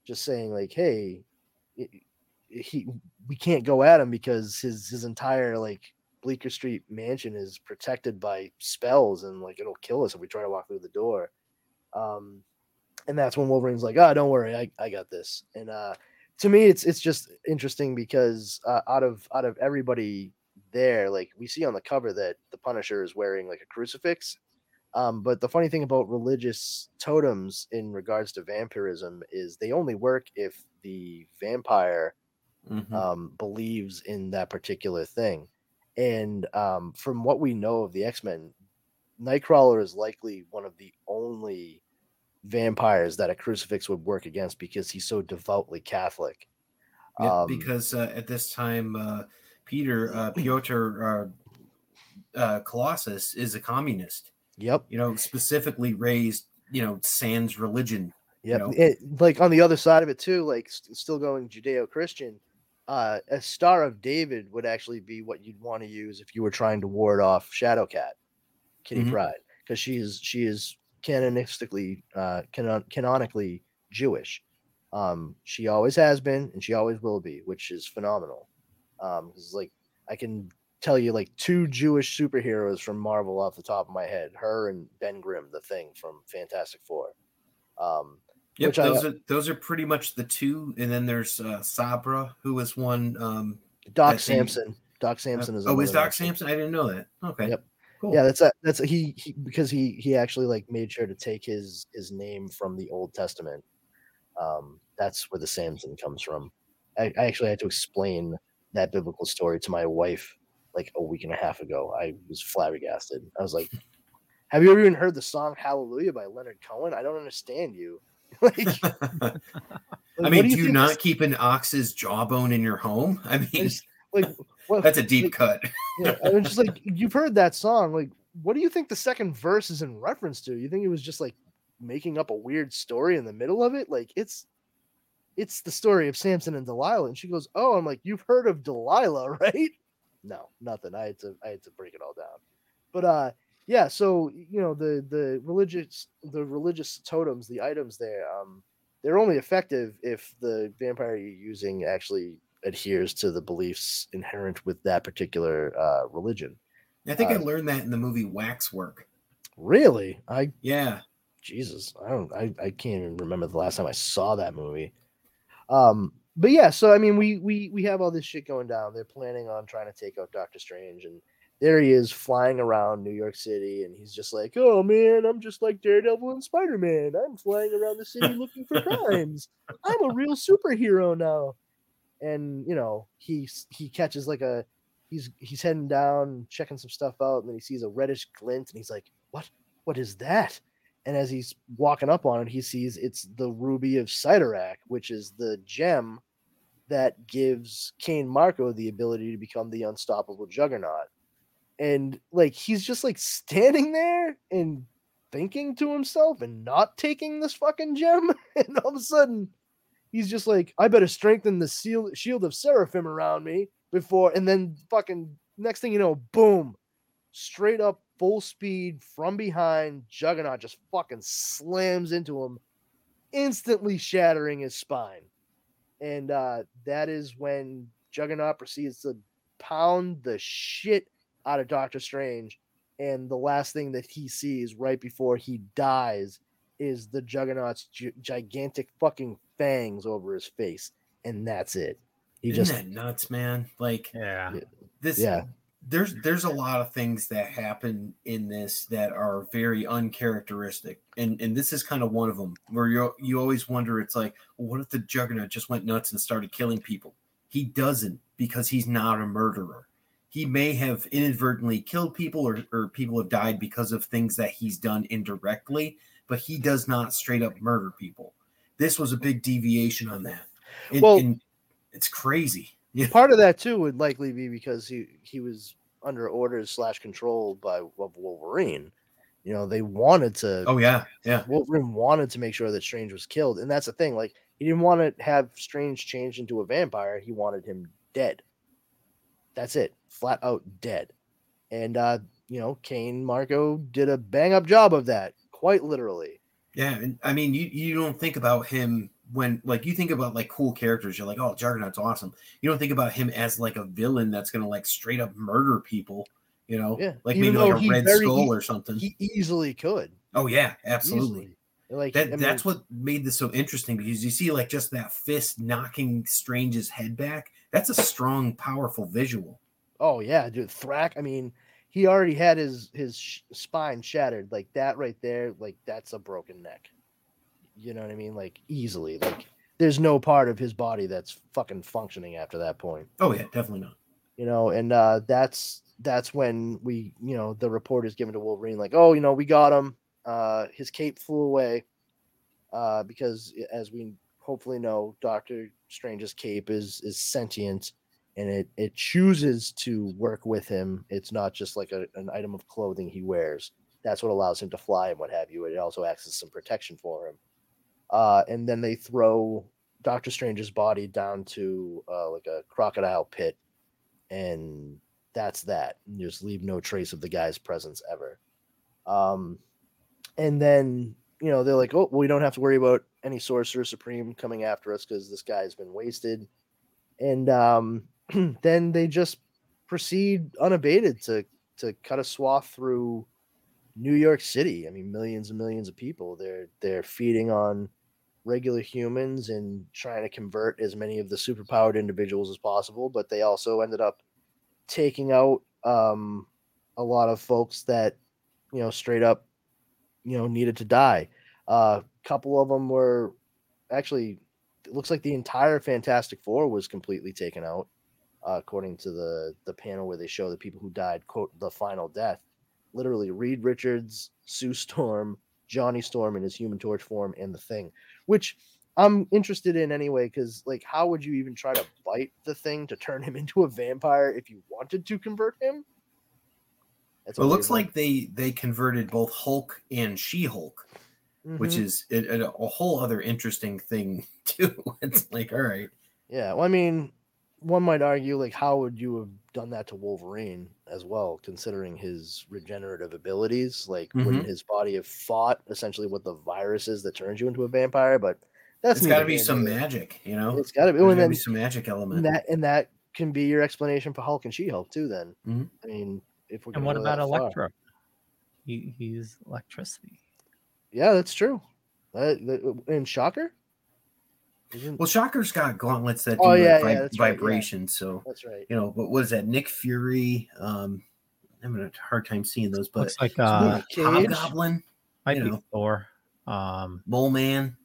just saying like, hey, i- he we can't go at him because his his entire like Bleecker Street mansion is protected by spells and like it'll kill us if we try to walk through the door. Um, and that's when Wolverine's like, "Ah, don't worry, I, I got this." And uh, to me, it's it's just interesting because uh, out of out of everybody there, like we see on the cover that the Punisher is wearing like a crucifix. Um, but the funny thing about religious totems in regards to vampirism is they only work if the vampire Mhm. um, believes in that particular thing. And um, from what we know of the X Men, Nightcrawler is likely one of the only vampires that a crucifix would work against because he's so devoutly Catholic. Yeah, Um, because uh, at this time, uh, Peter uh, Piotr uh, uh, Colossus is a communist. Yep. You know, specifically raised. You know, sans religion. Yep. know? It, like on the other side of it too, like st- still going Judeo-Christian, uh, a Star of David would actually be what you'd want to use if you were trying to ward off Shadowcat, Kitty Mhm. Pryde, because she is she is canonistically uh, canon- canonically Jewish. Um, she always has been, and she always will be, which is phenomenal. Um, 'cause, like I can tell you like two Jewish superheroes from Marvel off the top of my head, her and Ben Grimm, the Thing from Fantastic Four. Um, Yep, Which I- those are those are pretty much the two. And then there's uh, Sabra, who was one. Um, Doc Samson. Doc Samson is oh, is Doc. Samson? I didn't know that. Okay. Yep. Cool. Yeah, that's a, that's a, he, he because he he actually like made sure to take his his name from the Old Testament. Um, that's where the Samson comes from. I, I actually had to explain that biblical story to my wife like a week and a half ago. I was flabbergasted. I was like, "Have you ever even heard the song Hallelujah by Leonard Cohen? I don't understand you." like, like, I mean, do you you, not this- keep an ox's jawbone in your home? I mean, like what, that's a deep like, cut. Yeah, I was just like, you've heard that song. Like, what do you think the second verse is in reference to? You think it was just like making up a weird story in the middle of it? Like, it's it's the story of Samson and Delilah. And she goes, Oh, I'm like, you've heard of Delilah, right? No, nothing. I had to I had to break it all down. But uh yeah, so you know, the the religious the religious totems, the items there, um, they're only effective if the vampire you're using actually adheres to the beliefs inherent with that particular uh, religion. I think I uh, learned that in the movie Waxwork. Really, I Yeah. Jesus, I don't, I, I can't even remember the last time I saw that movie. Um, but yeah, so I mean, we we we have all this shit going down. They're planning on trying to take out Doctor Strange, and there he is flying around New York City, and he's just like, "Oh man, I'm just like Daredevil and Spider Man. I'm flying around the city looking for crimes. I'm a real superhero now." And you know, he he catches like a he's he's heading down, checking some stuff out, and then he sees a reddish glint, and he's like, "What? What is that?" And as he's walking up on it, he sees it's the ruby of Cyttorak, which is the gem that gives Cain Marko the ability to become the unstoppable juggernaut. And like he's just like standing there and thinking to himself and not taking this fucking gem. And all of a sudden, he's just like, I better strengthen the seal- shield of Seraphim around me before. And then fucking next thing you know, boom, straight up full speed from behind. Juggernaut just fucking slams into him, instantly shattering his spine. And uh, that is when Juggernaut proceeds to pound the shit out of Doctor Strange. And the last thing that he sees right before he dies is the Juggernaut's gi- gigantic fucking fangs over his face. And that's it. He Isn't just, that nuts, man? Like Yeah. this Yeah. There's there's a lot of things that happen in this that are very uncharacteristic and and this is kind of one of them where you you always wonder it's like what if the juggernaut just went nuts and started killing people he doesn't because he's not a murderer he may have inadvertently killed people or, or people have died because of things that he's done indirectly but he does not straight up murder people this was a big deviation on that. And, Well- and it's crazy. Yeah. Part of that too would likely be because he he was under orders slash control by Wolverine. You know, they wanted to. Oh yeah, yeah. Wolverine wanted to make sure that Strange was killed, and that's the thing. Like he didn't want to have Strange changed into a vampire. He wanted him dead. That's it, flat out dead. And uh, you know, Cain Marko did a bang up job of that, quite literally. Yeah, and I mean, you you don't think about him when like you think about like cool characters. You're like, oh, Juggernaut's awesome. You don't think about him as like a villain that's gonna like straight up murder people. You know, Yeah, like even maybe like a Red very Skull e- or something. He easily could. oh yeah, absolutely. Easily. Like That I mean, that's what made this so interesting because you see like just that fist knocking Strange's head back. That's a strong, powerful visual. Oh yeah, dude, Thrack. I mean, he already had his his sh- spine shattered. Like that right there, like that's a broken neck. You know what I mean? Like easily. Like there's no part of his body that's fucking functioning after that point. Oh yeah, definitely not. You know, and uh that's that's when we, you know, the report is given to Wolverine, like, oh, you know, we got him. Uh his cape flew away. Uh, because as we hopefully know, Doctor Strange's cape is is sentient and it it chooses to work with him. It's not just like a, an item of clothing he wears. That's what allows him to fly and what have you. It also acts as some protection for him. Uh, and then they throw Doctor Strange's body down to uh, like a crocodile pit, and that's that. You just leave no trace of the guy's presence ever. Um, and then you know they're like, oh, well, we don't have to worry about any Sorcerer Supreme coming after us because this guy's been wasted. And um, then they just proceed unabated to to cut a swath through New York City. I mean, millions and millions of people. They're they're feeding on regular humans and trying to convert as many of the superpowered individuals as possible. But they also ended up taking out um, a lot of folks that you know straight up you know needed to die. A uh, couple of them were actually. It looks like the entire Fantastic Four was completely taken out, uh, according to the the panel where they show the people who died. Quote the final death literally Reed Richards, Sue Storm, Johnny Storm in his Human Torch form, and the Thing, which I'm interested in anyway. Because like, how would you even try to bite the Thing to turn him into a vampire if you wanted to convert him? That's Well, it looks like they they converted both Hulk and She Hulk, which Mhm. is a, a whole other interesting thing too. It's like, all right, yeah. Well, I mean, one might argue like, how would you have done that to Wolverine as well, considering his regenerative abilities? Like, wouldn't Mm-hmm. his body have fought essentially what the virus is that turns you into a vampire? But that's it's got to be some there. magic, you know. It's got to be. There's and then be some magic element. and that and that can be your explanation for Hulk and She-Hulk too. Then Mhm. I mean, if we're And gonna what about. Electro? He, he's electricity. Yeah, that's true. Uh, the- and Shocker. Isn't- well, Shocker's got gauntlets that do Oh, yeah, vi- yeah, that's right, yeah. vibration, so that's right. you know. But what is that? Nick Fury. Um, I'm having a hard time seeing those, but Looks like uh, Luke Cage. Hobgoblin, might you be know. Thor. Um, Mole Man.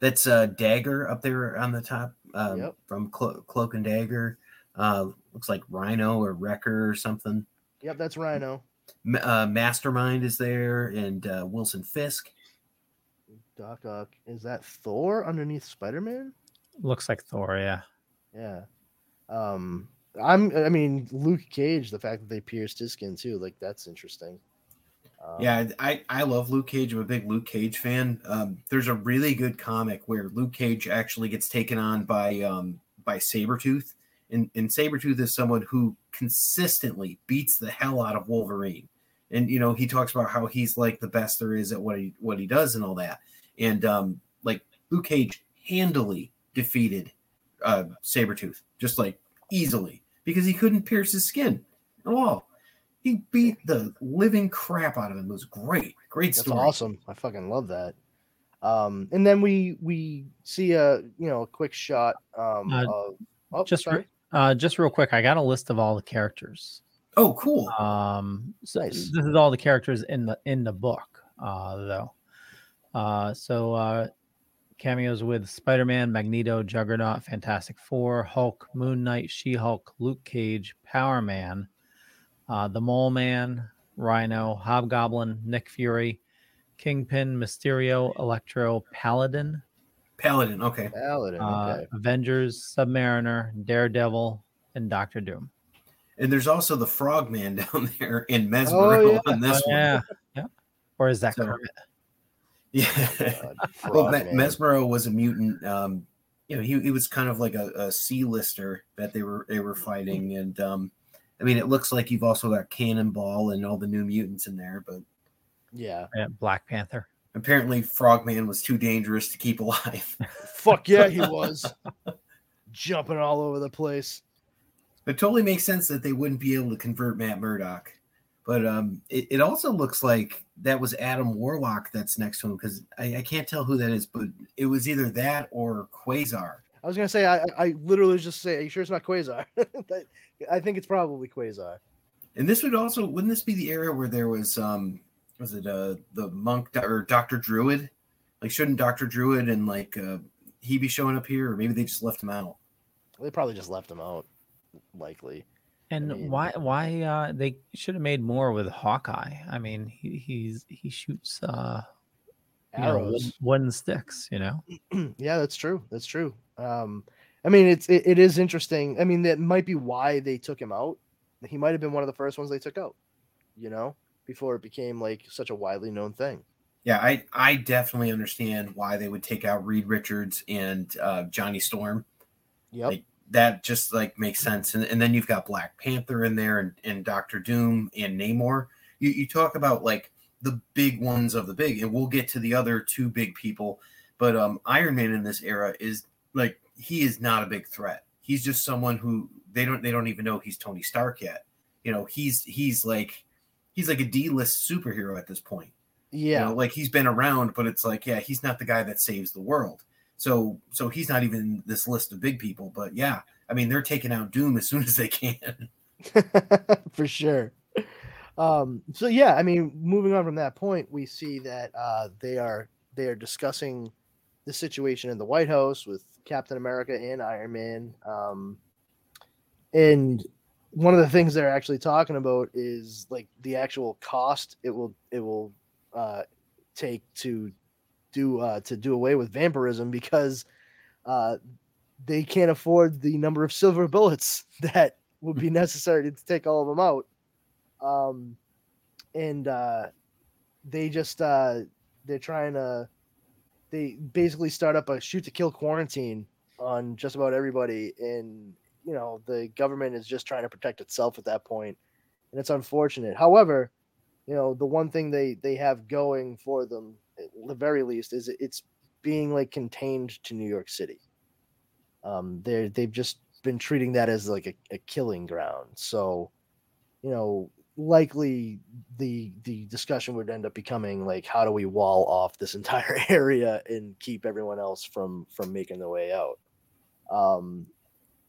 That's uh, Dagger up there on the top um, Yep. from Clo- Cloak and Dagger. Uh, looks like Rhino or Wrecker or something. Yep, that's Rhino. M- uh, Mastermind is there, and uh, Wilson Fisk. Doc Ock. Is that Thor underneath Spider-Man? looks like Thor. Yeah. Yeah. Um, I'm. I mean, Luke Cage. The fact that they pierced his skin too, like that's interesting. Um, Yeah, I I love Luke Cage. I'm a big Luke Cage fan. Um, there's a really good comic where Luke Cage actually gets taken on by um, by Sabretooth. And, and Sabretooth is someone who consistently beats the hell out of Wolverine. And you know, he talks about how he's like the best there is at what he what he does and all that. And um, like Luke Cage handily defeated uh Sabretooth, just like easily, because he couldn't pierce his skin at all. He beat the living crap out of him. It was great. Great That's story. awesome. I fucking love that. Um, and then we we see a you know a quick shot um Uh, of oh just re- uh, just real quick, I got a list of all the characters. Oh, cool. Um, so Nice. this is all the characters in the in the book, uh, though. Uh, so uh, cameos with Spider-Man, Magneto, Juggernaut, Fantastic Four, Hulk, Moon Knight, She-Hulk, Luke Cage, Power Man, uh, the Mole Man, Rhino, Hobgoblin, Nick Fury, Kingpin, Mysterio, Electro, Paladin, Paladin. Okay. Paladin. uh, Okay. Avengers, Submariner, Daredevil, and Doctor Doom. And there's also the Frogman down there in Mesmero yeah. on this Oh, one. yeah, yeah. Or is that So- Kermit? Yeah. God, well, Me- Mesmero was a mutant. Um, you know, he, he was kind of like a, a sea lister that they were they were fighting, and um, I mean, it looks like you've also got Cannonball and all the new mutants in there, but Yeah. Yeah, Black Panther. apparently Frogman was too dangerous to keep alive. Fuck yeah, he was jumping all over the place. It totally makes sense that they wouldn't be able to convert Matt Murdock. But um, it, it also looks like that was Adam Warlock that's next to him because I, I can't tell who that is, but it was either that or Quasar. I was gonna say I, I literally was just say, Are you sure it's not Quasar? I think it's probably Quasar. And this would also wouldn't this be the era where there was um was it uh the monk or Doctor Druid? Like shouldn't Doctor Druid and like uh he be showing up here, or maybe they just left him out? They probably just left him out, likely. And mean- why why uh they should have made more with Hawkeye. I mean, he, he's he shoots uh you know, wooden, Arrows. wooden sticks, you know. yeah, that's true. That's true. Um, I mean, it's it, it is interesting. I mean, that might be why they took him out. He might have been one of the first ones they took out. You know, before it became like such a widely known thing. Yeah, I I definitely understand why they would take out Reed Richards and uh, Johnny Storm. Yep. Like, that just like makes sense. And, and then you've got Black Panther in there and, and Doctor Doom and Namor. You, you talk about like the big ones of the big, and we'll get to the other two big people. But um, Iron Man in this era is like he is not a big threat. He's just someone who they don't they don't even know he's Tony Stark yet. You know, he's he's like he's like a D list superhero at this point. yeah. You know, like he's been around, but it's like, yeah, he's not the guy that saves the world. So so he's not even this list of big people. But yeah, I mean they're taking out Doom as soon as they can. for sure. Um, so yeah, I mean, moving on from that point, we see that uh, they are they are discussing the situation in the White House with Captain America and Iron Man. Um, and one of the things they're actually talking about is like the actual cost it will it will uh, take to do uh, to do away with vampirism because uh, they can't afford the number of silver bullets that would be necessary to take all of them out. Um, and uh, they just uh, they're trying to they basically start up a shoot to kill quarantine on just about everybody, and you know the government is just trying to protect itself at that point, and it's unfortunate. However, you know the one thing they they have going for them, the very least, is it's being like contained to New York City. Um, they they've just been treating that as like a, a killing ground. So, you know, likely the the discussion would end up becoming like how do we wall off this entire area and keep everyone else from from making their way out. Um,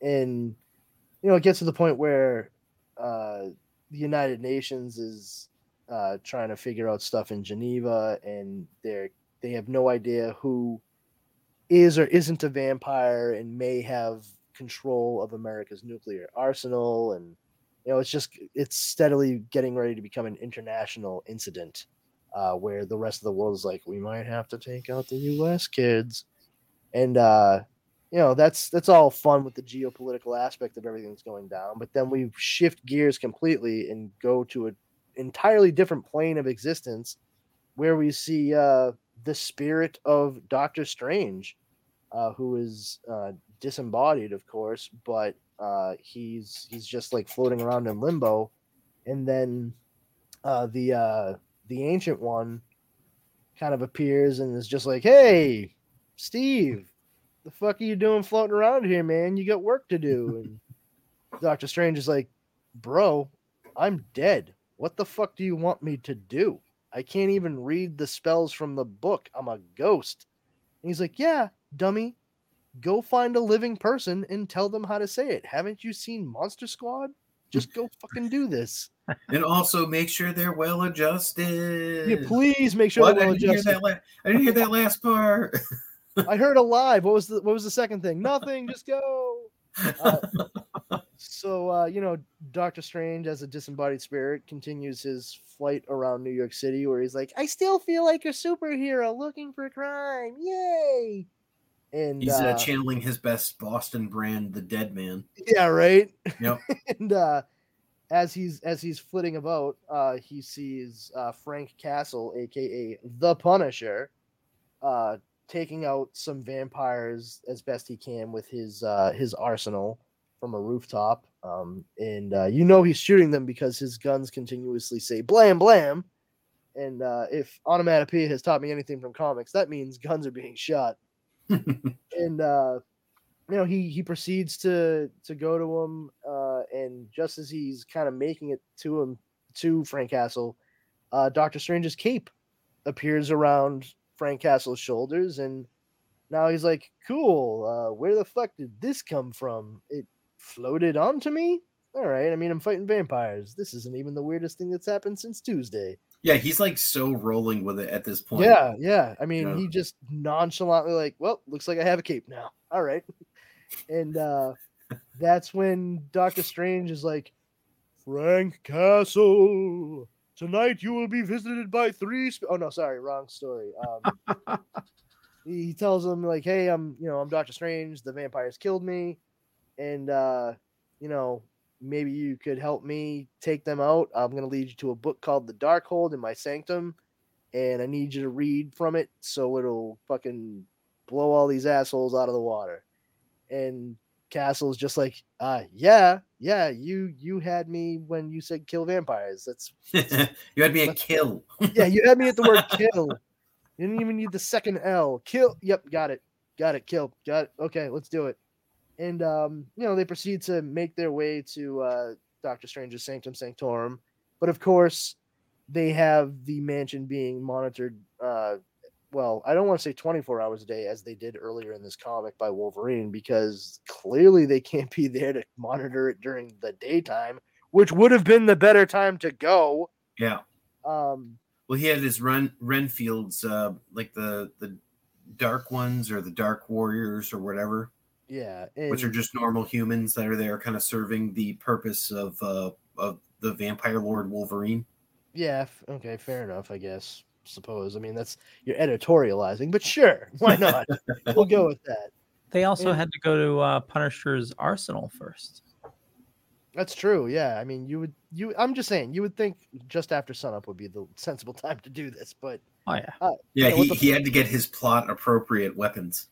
and you know, it gets to the point where uh, the United Nations is uh, trying to figure out stuff in Geneva, and they're they have no idea who is or isn't a vampire and may have control of America's nuclear arsenal. And you know it's just it's steadily getting ready to become an international incident uh, where the rest of the world is like we might have to take out the US kids. And uh you know that's that's all fun with the geopolitical aspect of everything that's going down. But then we shift gears completely and go to an entirely different plane of existence where we see uh the spirit of Doctor Strange uh, who is uh, disembodied, of course, but uh, he's he's just like floating around in limbo, and then uh, the uh, the ancient one kind of appears and is just like, "Hey, Steve, the fuck are you doing floating around here, man? You got work to do." And Doctor Strange is like, "Bro, I'm dead. What the fuck do you want me to do? I can't even read the spells from the book. I'm a ghost." And he's like, "Yeah, dummy, go find a living person and tell them how to say it. Haven't you seen Monster Squad? Just go fucking do this. and also make sure they're well adjusted. Yeah, please make sure What? they're I well adjusted. that. La- I didn't hear that last part. I heard alive. What was the what was the second thing? Nothing. Just go. Uh, So uh, you know, Doctor Strange as a disembodied spirit continues his flight around New York City where he's like, I still feel like a superhero looking for crime. Yay. And He's uh, uh, channeling his best Boston brand, the Dead Man. yeah, right. Yep. and uh as he's as he's flitting about, uh he sees uh Frank Castle, aka the Punisher, uh taking out some vampires as best he can with his uh his arsenal from a rooftop. Um and uh you know he's shooting them because his guns continuously say blam blam. And uh if onomatopoeia has taught me anything from comics, that means guns are being shot and uh you know he he proceeds to to go to him uh and just as he's kind of making it to him to frank castle uh dr strange's cape appears around frank castle's shoulders and now he's like cool uh where the fuck did this come from it floated onto me all right i mean i'm fighting vampires this isn't even the weirdest thing that's happened since tuesday yeah, he's like so rolling with it at this point. yeah, yeah. I mean, he just nonchalantly like, well, looks like I have a cape now. All right. And uh that's when Doctor Strange is like, Frank Castle, tonight you will be visited by three. Sp-. Oh no, sorry, wrong story. Um, he he tells him like, hey, I'm, you know, I'm Doctor Strange. The vampires killed me, and uh, you know, maybe you could help me take them out. I'm gonna lead you to a book called The Darkhold in my sanctum, and I need you to read from it so it'll fucking blow all these assholes out of the water. And Castle's just like, uh, yeah, yeah, you you had me when you said kill vampires. That's you had me a kill. yeah, you had me at the word kill. You didn't even need the second L. Kill. Yep, got it. Got it. Kill. Got it. Okay, let's do it. And um, you know, they proceed to make their way to uh Doctor Strange's Sanctum Sanctorum. But of course, they have the mansion being monitored uh well, I don't want to say 24 hours a day as they did earlier in this comic by Wolverine because clearly they can't be there to monitor it during the daytime, which would have been the better time to go. Yeah. Um Well, he had his Ren Renfields, uh, like the the dark ones or the dark warriors or whatever, yeah, which are just normal humans that are there, kind of serving the purpose of uh, of the vampire lord Wolverine. Yeah, f- okay, fair enough, I guess. Suppose. I mean, that's you're editorializing, but sure, why not? we'll go with that. They also And- had to go to uh, Punisher's arsenal first. That's true. Yeah, I mean, you would you. I'm just saying, you would think just after sunup would be the sensible time to do this, but Oh yeah, Yeah, Yeah, what he, the- he had to get his plot appropriate weapons.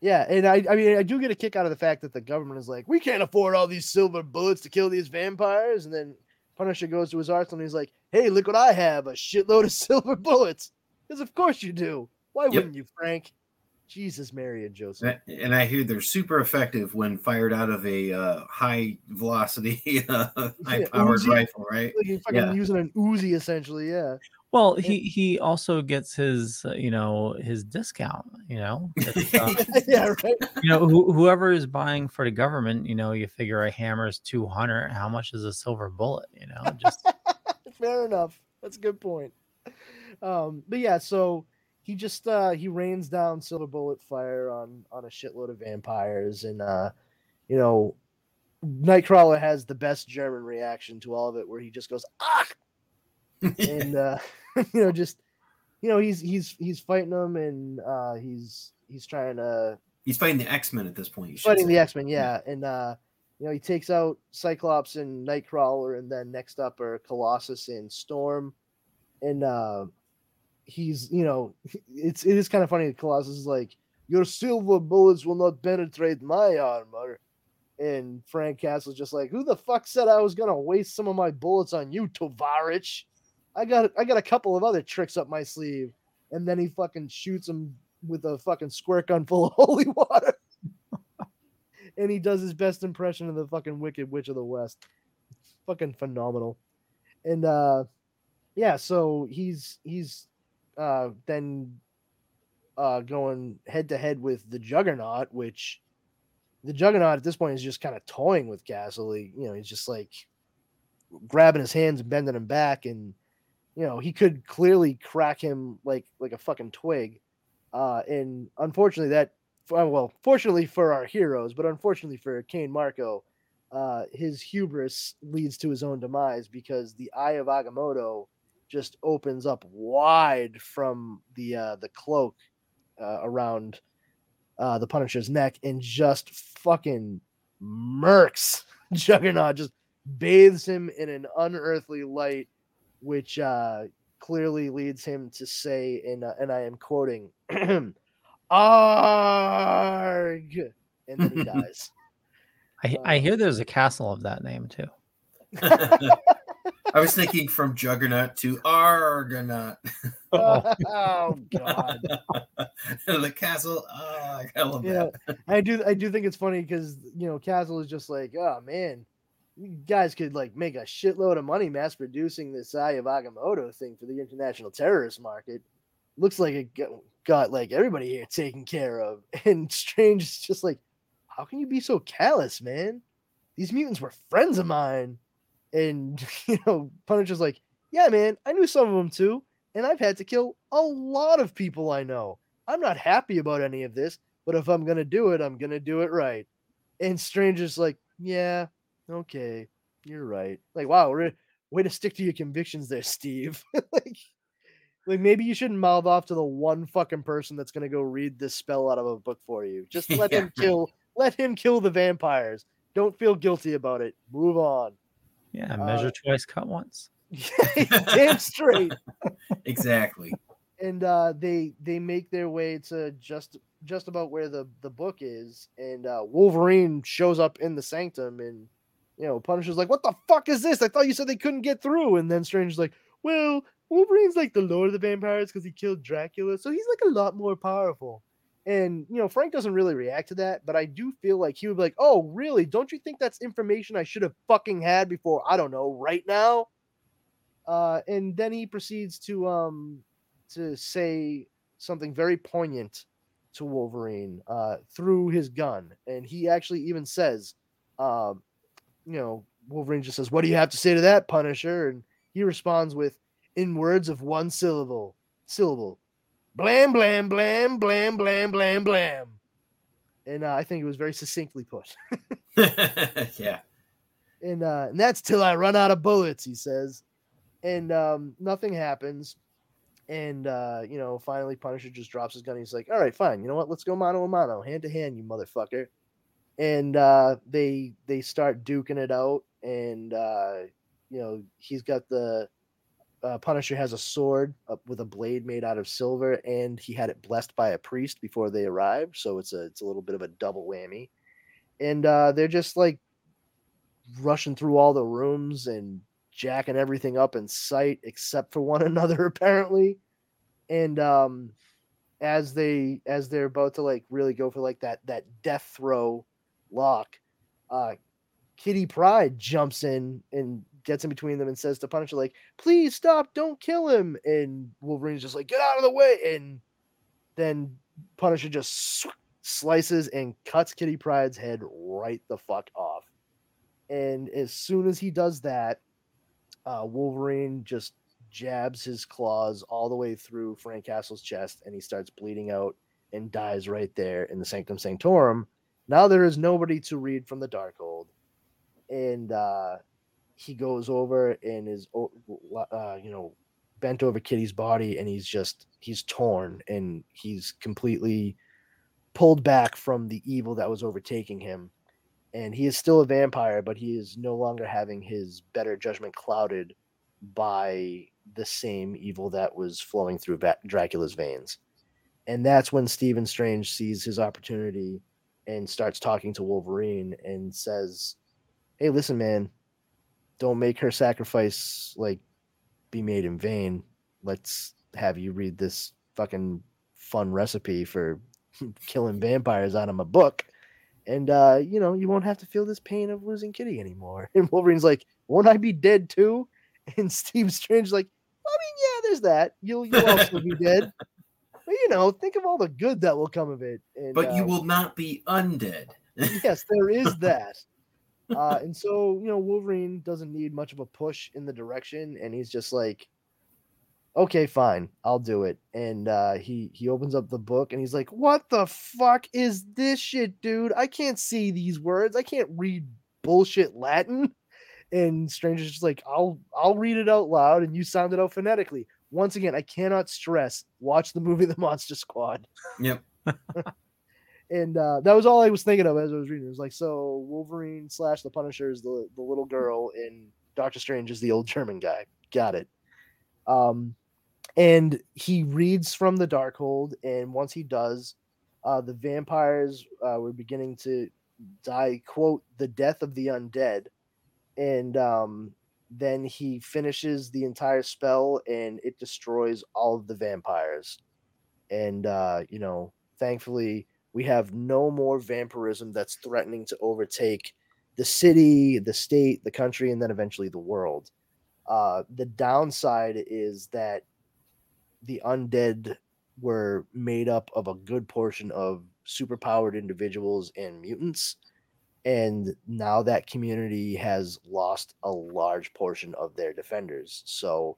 Yeah, and I I mean, I do get a kick out of the fact that the government is like, we can't afford all these silver bullets to kill these vampires, and then Punisher goes to his arsenal and he's like, hey, look what I have, a shitload of silver bullets. Because of course you do. Why wouldn't you, Frank? Jesus, Mary, and Joseph. And I hear they're super effective when fired out of a uh, high velocity, uh, high powered rifle, right? Like you're fucking Yeah. using an Uzi, essentially. Yeah. Well, he he also gets his uh, you know his discount. You know, uh, yeah, right. you know who, whoever is buying for the government. You know, you figure a hammer is two hundred. How much is a silver bullet? You know, just Fair enough. That's a good point. Um, but yeah, so he just uh he rains down silver bullet fire on on a shitload of vampires, and uh, you know, Nightcrawler has the best German reaction to all of it, where he just goes ah, and uh, you know, just you know, he's he's he's fighting them, and uh, he's he's trying to He's fighting the X Men at this point. you fighting say. the X Men, yeah, and uh, you know he takes out Cyclops and Nightcrawler, and then next up are Colossus and Storm, and uh, he's you know it's it is kind of funny. that Colossus is like, "Your silver bullets will not penetrate my armor," and Frank Castle's just like, "Who the fuck said I was gonna waste some of my bullets on you, Tovarich? I got I got a couple of other tricks up my sleeve," and then he fucking shoots him with a fucking squirt gun full of holy water and he does his best impression of the fucking Wicked Witch of the West. Fucking phenomenal. And uh yeah, so he's he's uh then uh going head to head with the Juggernaut, which the Juggernaut at this point is just kind of toying with. He, you know, he's just like grabbing his hands and bending him back and you know, he could clearly crack him like like a fucking twig. Uh and unfortunately that uh, well, fortunately for our heroes, but unfortunately for Cain Marko, uh, his hubris leads to his own demise because the eye of Agamotto just opens up wide from the uh, the cloak uh, around uh, the Punisher's neck and just fucking murks Juggernaut, just bathes him in an unearthly light, which uh, clearly leads him to say, in, uh, and I am quoting, "Arg," and then he dies. I, I hear there's a castle of that name too. I was thinking from Juggernaut to Argonaut. oh, oh God! the castle. Oh, I love Yeah, that. I do. I do think it's funny because you know Castle is just like, oh man, you guys could like make a shitload of money mass producing this Eye of Agamotto thing for the international terrorist market. Looks like it got, got like everybody here taken care of. And Strange is just like, how can you be so callous, man? These mutants were friends of mine. And you know, Punisher's like, yeah, man, I knew some of them too, and I've had to kill a lot of people I know. I'm not happy about any of this, but if I'm gonna do it, I'm gonna do it right. And Strange Stranger's like, yeah, okay, you're right. Like, wow, re- way to stick to your convictions there, Steve. like, like maybe you shouldn't mouth off to the one fucking person that's gonna go read this spell out of a book for you. Just let him kill, let him kill the vampires. Don't feel guilty about it. Move on. Yeah, Uh, measure twice, cut once. Damn straight. Exactly. and uh, they they make their way to just just about where the the book is, and uh, Wolverine shows up in the sanctum, and you know Punisher's like, "What the fuck is this? I thought you said they couldn't get through." And then Strange's like, "Well, Wolverine's like the Lord of the Vampires because he killed Dracula, so he's like a lot more powerful." And you know Frank doesn't really react to that, but I do feel like he would be like, "Oh, really? Don't you think that's information I should have fucking had before? I don't know, right now." Uh, and then he proceeds to um to say something very poignant to Wolverine uh, through his gun, and he actually even says, um, you know, Wolverine just says, "What do you have to say to that, Punisher?" And he responds with, "In words of one syllable, syllable, blam blam blam blam blam blam blam." And uh, I think it was very succinctly put. yeah. and uh, and that's till I run out of bullets, he says. And um, nothing happens. And uh, you know, finally Punisher just drops his gun. He's like, All right, fine, you know what? Let's go mano a mano, hand to hand, you motherfucker. And uh, they they start duking it out, and uh, you know, he's got the uh, Punisher has a sword up with a blade made out of silver, and he had it blessed by a priest before they arrived. So it's a it's a little bit of a double whammy. And uh, they're just like rushing through all the rooms and jacking everything up in sight except for one another apparently and um as they as they're about to like really go for like that that death throw lock uh kitty pryde jumps in and gets in between them and says to punisher like please stop don't kill him. And wolverine's just like get out of the way. And then punisher just slices and cuts kitty pryde's head right the fuck off. And as soon as he does that, uh, Wolverine just jabs his claws all the way through Frank Castle's chest, and he starts bleeding out and dies right there in the Sanctum Sanctorum. Now there is nobody to read from the Darkhold, and uh, he goes over and is, uh, you know, bent over Kitty's body, and he's just he's torn and he's completely pulled back from the evil that was overtaking him and he is still a vampire, but he is no longer having his better judgment clouded by the same evil that was flowing through Dracula's veins. And that's when Stephen Strange sees his opportunity and starts talking to Wolverine and says, "Hey, listen, man, don't make her sacrifice like be made in vain. Let's have you read this fucking fun recipe for killing vampires out of my book." and uh, you know, you won't have to feel this pain of losing Kitty anymore. And Wolverine's like, "Won't I be dead too?" And Steve Strange's like, "I mean, yeah, there's that. You'll you'll also be dead, know, think of all the good that will come of it." And, But you uh, will not be undead. yes, there is that. Uh, and so, you know, Wolverine doesn't need much of a push in the direction, and he's just like, "Okay, fine, I'll do it." And uh, he he opens up the book, and he's like, "What the fuck is this shit, dude? I can't see these words. I can't read bullshit Latin. And Stranger's just like, I'll I'll read it out loud and you sound it out phonetically. Once again, I cannot stress watch the movie The Monster Squad. Yep. and uh, that was all I was thinking of as I was reading. It was like, so Wolverine slash the Punisher is the, the little girl, and Doctor Strange is the old German guy. Got it. Um, and he reads from the Darkhold, and once he does, uh, the vampires uh, were beginning to die. Quote: "The death of the undead," and um, then he finishes the entire spell, and it destroys all of the vampires. And uh, you know, thankfully, we have no more vampirism that's threatening to overtake the city, the state, the country, and then eventually the world. Uh, the downside is that the undead were made up of a good portion of superpowered individuals and mutants. And now that community has lost a large portion of their defenders. So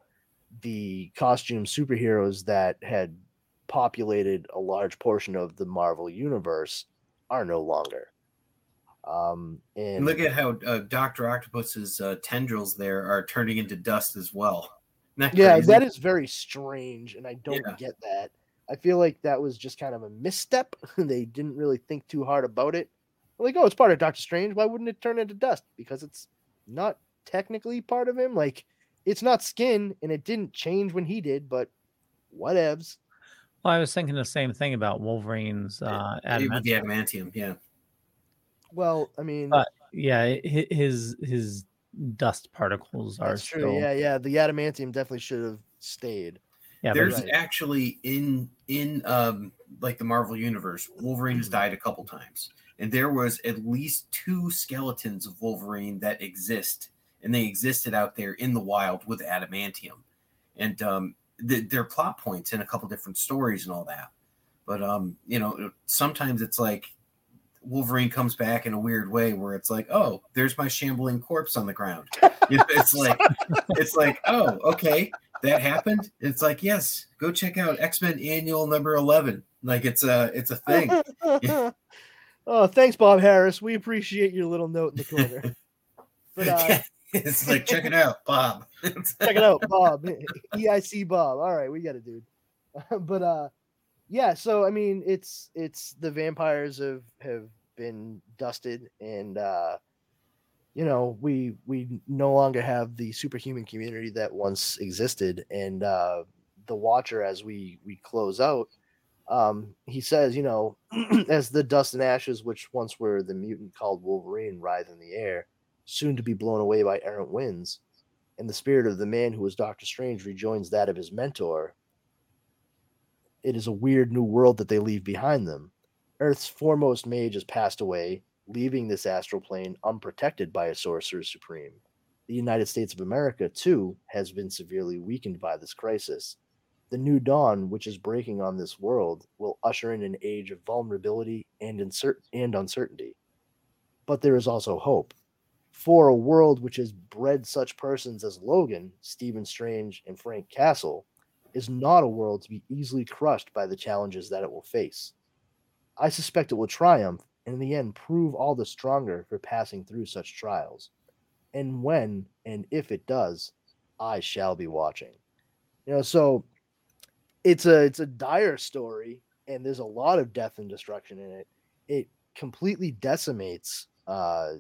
the costume superheroes that had populated a large portion of the Marvel universe are no longer. Um, and, And look at how uh, Doctor Octopus's uh, tendrils there are turning into dust as well. That yeah, crazy? that is very strange, and I don't Yeah. get that. I feel like that was just kind of a misstep. they didn't really think too hard about it. Like, oh, it's part of Doctor Strange. Why wouldn't it turn into dust? Because it's not technically part of him. Like, it's not skin, and it didn't change when he did. But whatevs. Well, I was thinking the same thing about Wolverine's uh, It- with the adamantium. adamantium. Yeah. Well, I mean, But- Yeah, his his dust particles are true. still. Yeah, yeah. The adamantium definitely should have stayed. Yeah, There's right. actually in in um like the Marvel universe, Wolverine Mm-hmm. has died a couple times, and there was at least two skeletons of Wolverine that exist, and they existed out there in the wild with adamantium, and um, th- they're plot points in a couple different stories and all that. But um, you know, sometimes it's like Wolverine comes back in a weird way where it's like, oh, there's my shambling corpse on the ground. It- it's like, it's like, oh, okay, that happened. It's like, yes, go check out X Men Annual Number Eleven. Like it's a, it's a thing. oh, thanks, Bob Harras. We appreciate your little note in the corner. But uh, it's like, check it out, Bob. check it out, Bob. EIC Bob. All right, we got it, dude. but uh yeah, so I mean it's it's the vampires have have been dusted and uh you know, we we no longer have the superhuman community that once existed and uh the watcher as we we close out um he says, you know, as the dust and ashes which once were the mutant called Wolverine writhe in the air, soon to be blown away by errant winds and the spirit of the man who was Doctor Strange rejoins that of his mentor, it is a weird new world that they leave behind them. Earth's foremost mage has passed away, leaving this astral plane unprotected by a sorcerer supreme. The United States of America, too, has been severely weakened by this crisis. The new dawn, which is breaking on this world, will usher in an age of vulnerability and, insert- and uncertainty. But there is also hope for a world which has bred such persons as Logan, Stephen Strange, and Frank Castle is not a world to be easily crushed by the challenges that it will face. I suspect it will triumph and in the end prove all the stronger for passing through such trials. And when and if it does, I shall be watching. You know, so it's a it's a dire story and there's a lot of death and destruction in it. It completely decimates uh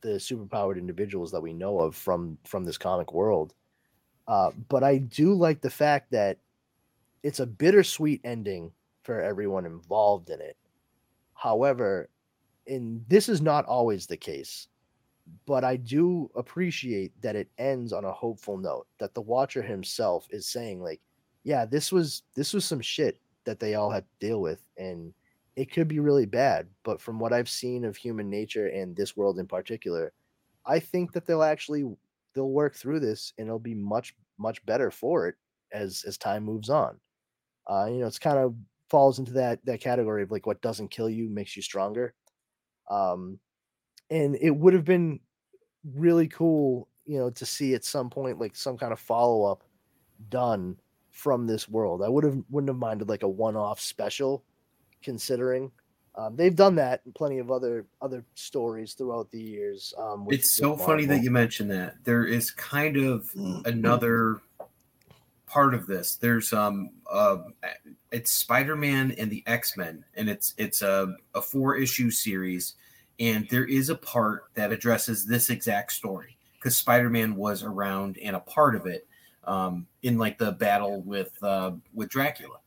the superpowered individuals that we know of from from this comic world. Uh, but I do like the fact that it's a bittersweet ending for everyone involved in it. However, and this is not always the case, but I do appreciate that it ends on a hopeful note. That the watcher himself is saying, like, yeah, this was this was some shit that they all had to deal with, and it could be really bad. But from what I've seen of human nature and this world in particular, I think that they'll actually they'll work through this and it'll be much much better for it as as time moves on. Uh, you know, it's kind of falls into that that category of like what doesn't kill you makes you stronger. Um, and it would have been really cool, you know, to see at some point like some kind of follow up done from this world. I would have wouldn't have minded like a one off special, considering Um, they've done that in plenty of other other stories throughout the years. Um, with- It's so funny that you mentioned that. There is kind of another part of this. There's um uh it's Spider-Man and the X-Men and it's it's a, a four issue series and there is a part that addresses this exact story because Spider-Man was around and a part of it um in like the battle with uh with Dracula.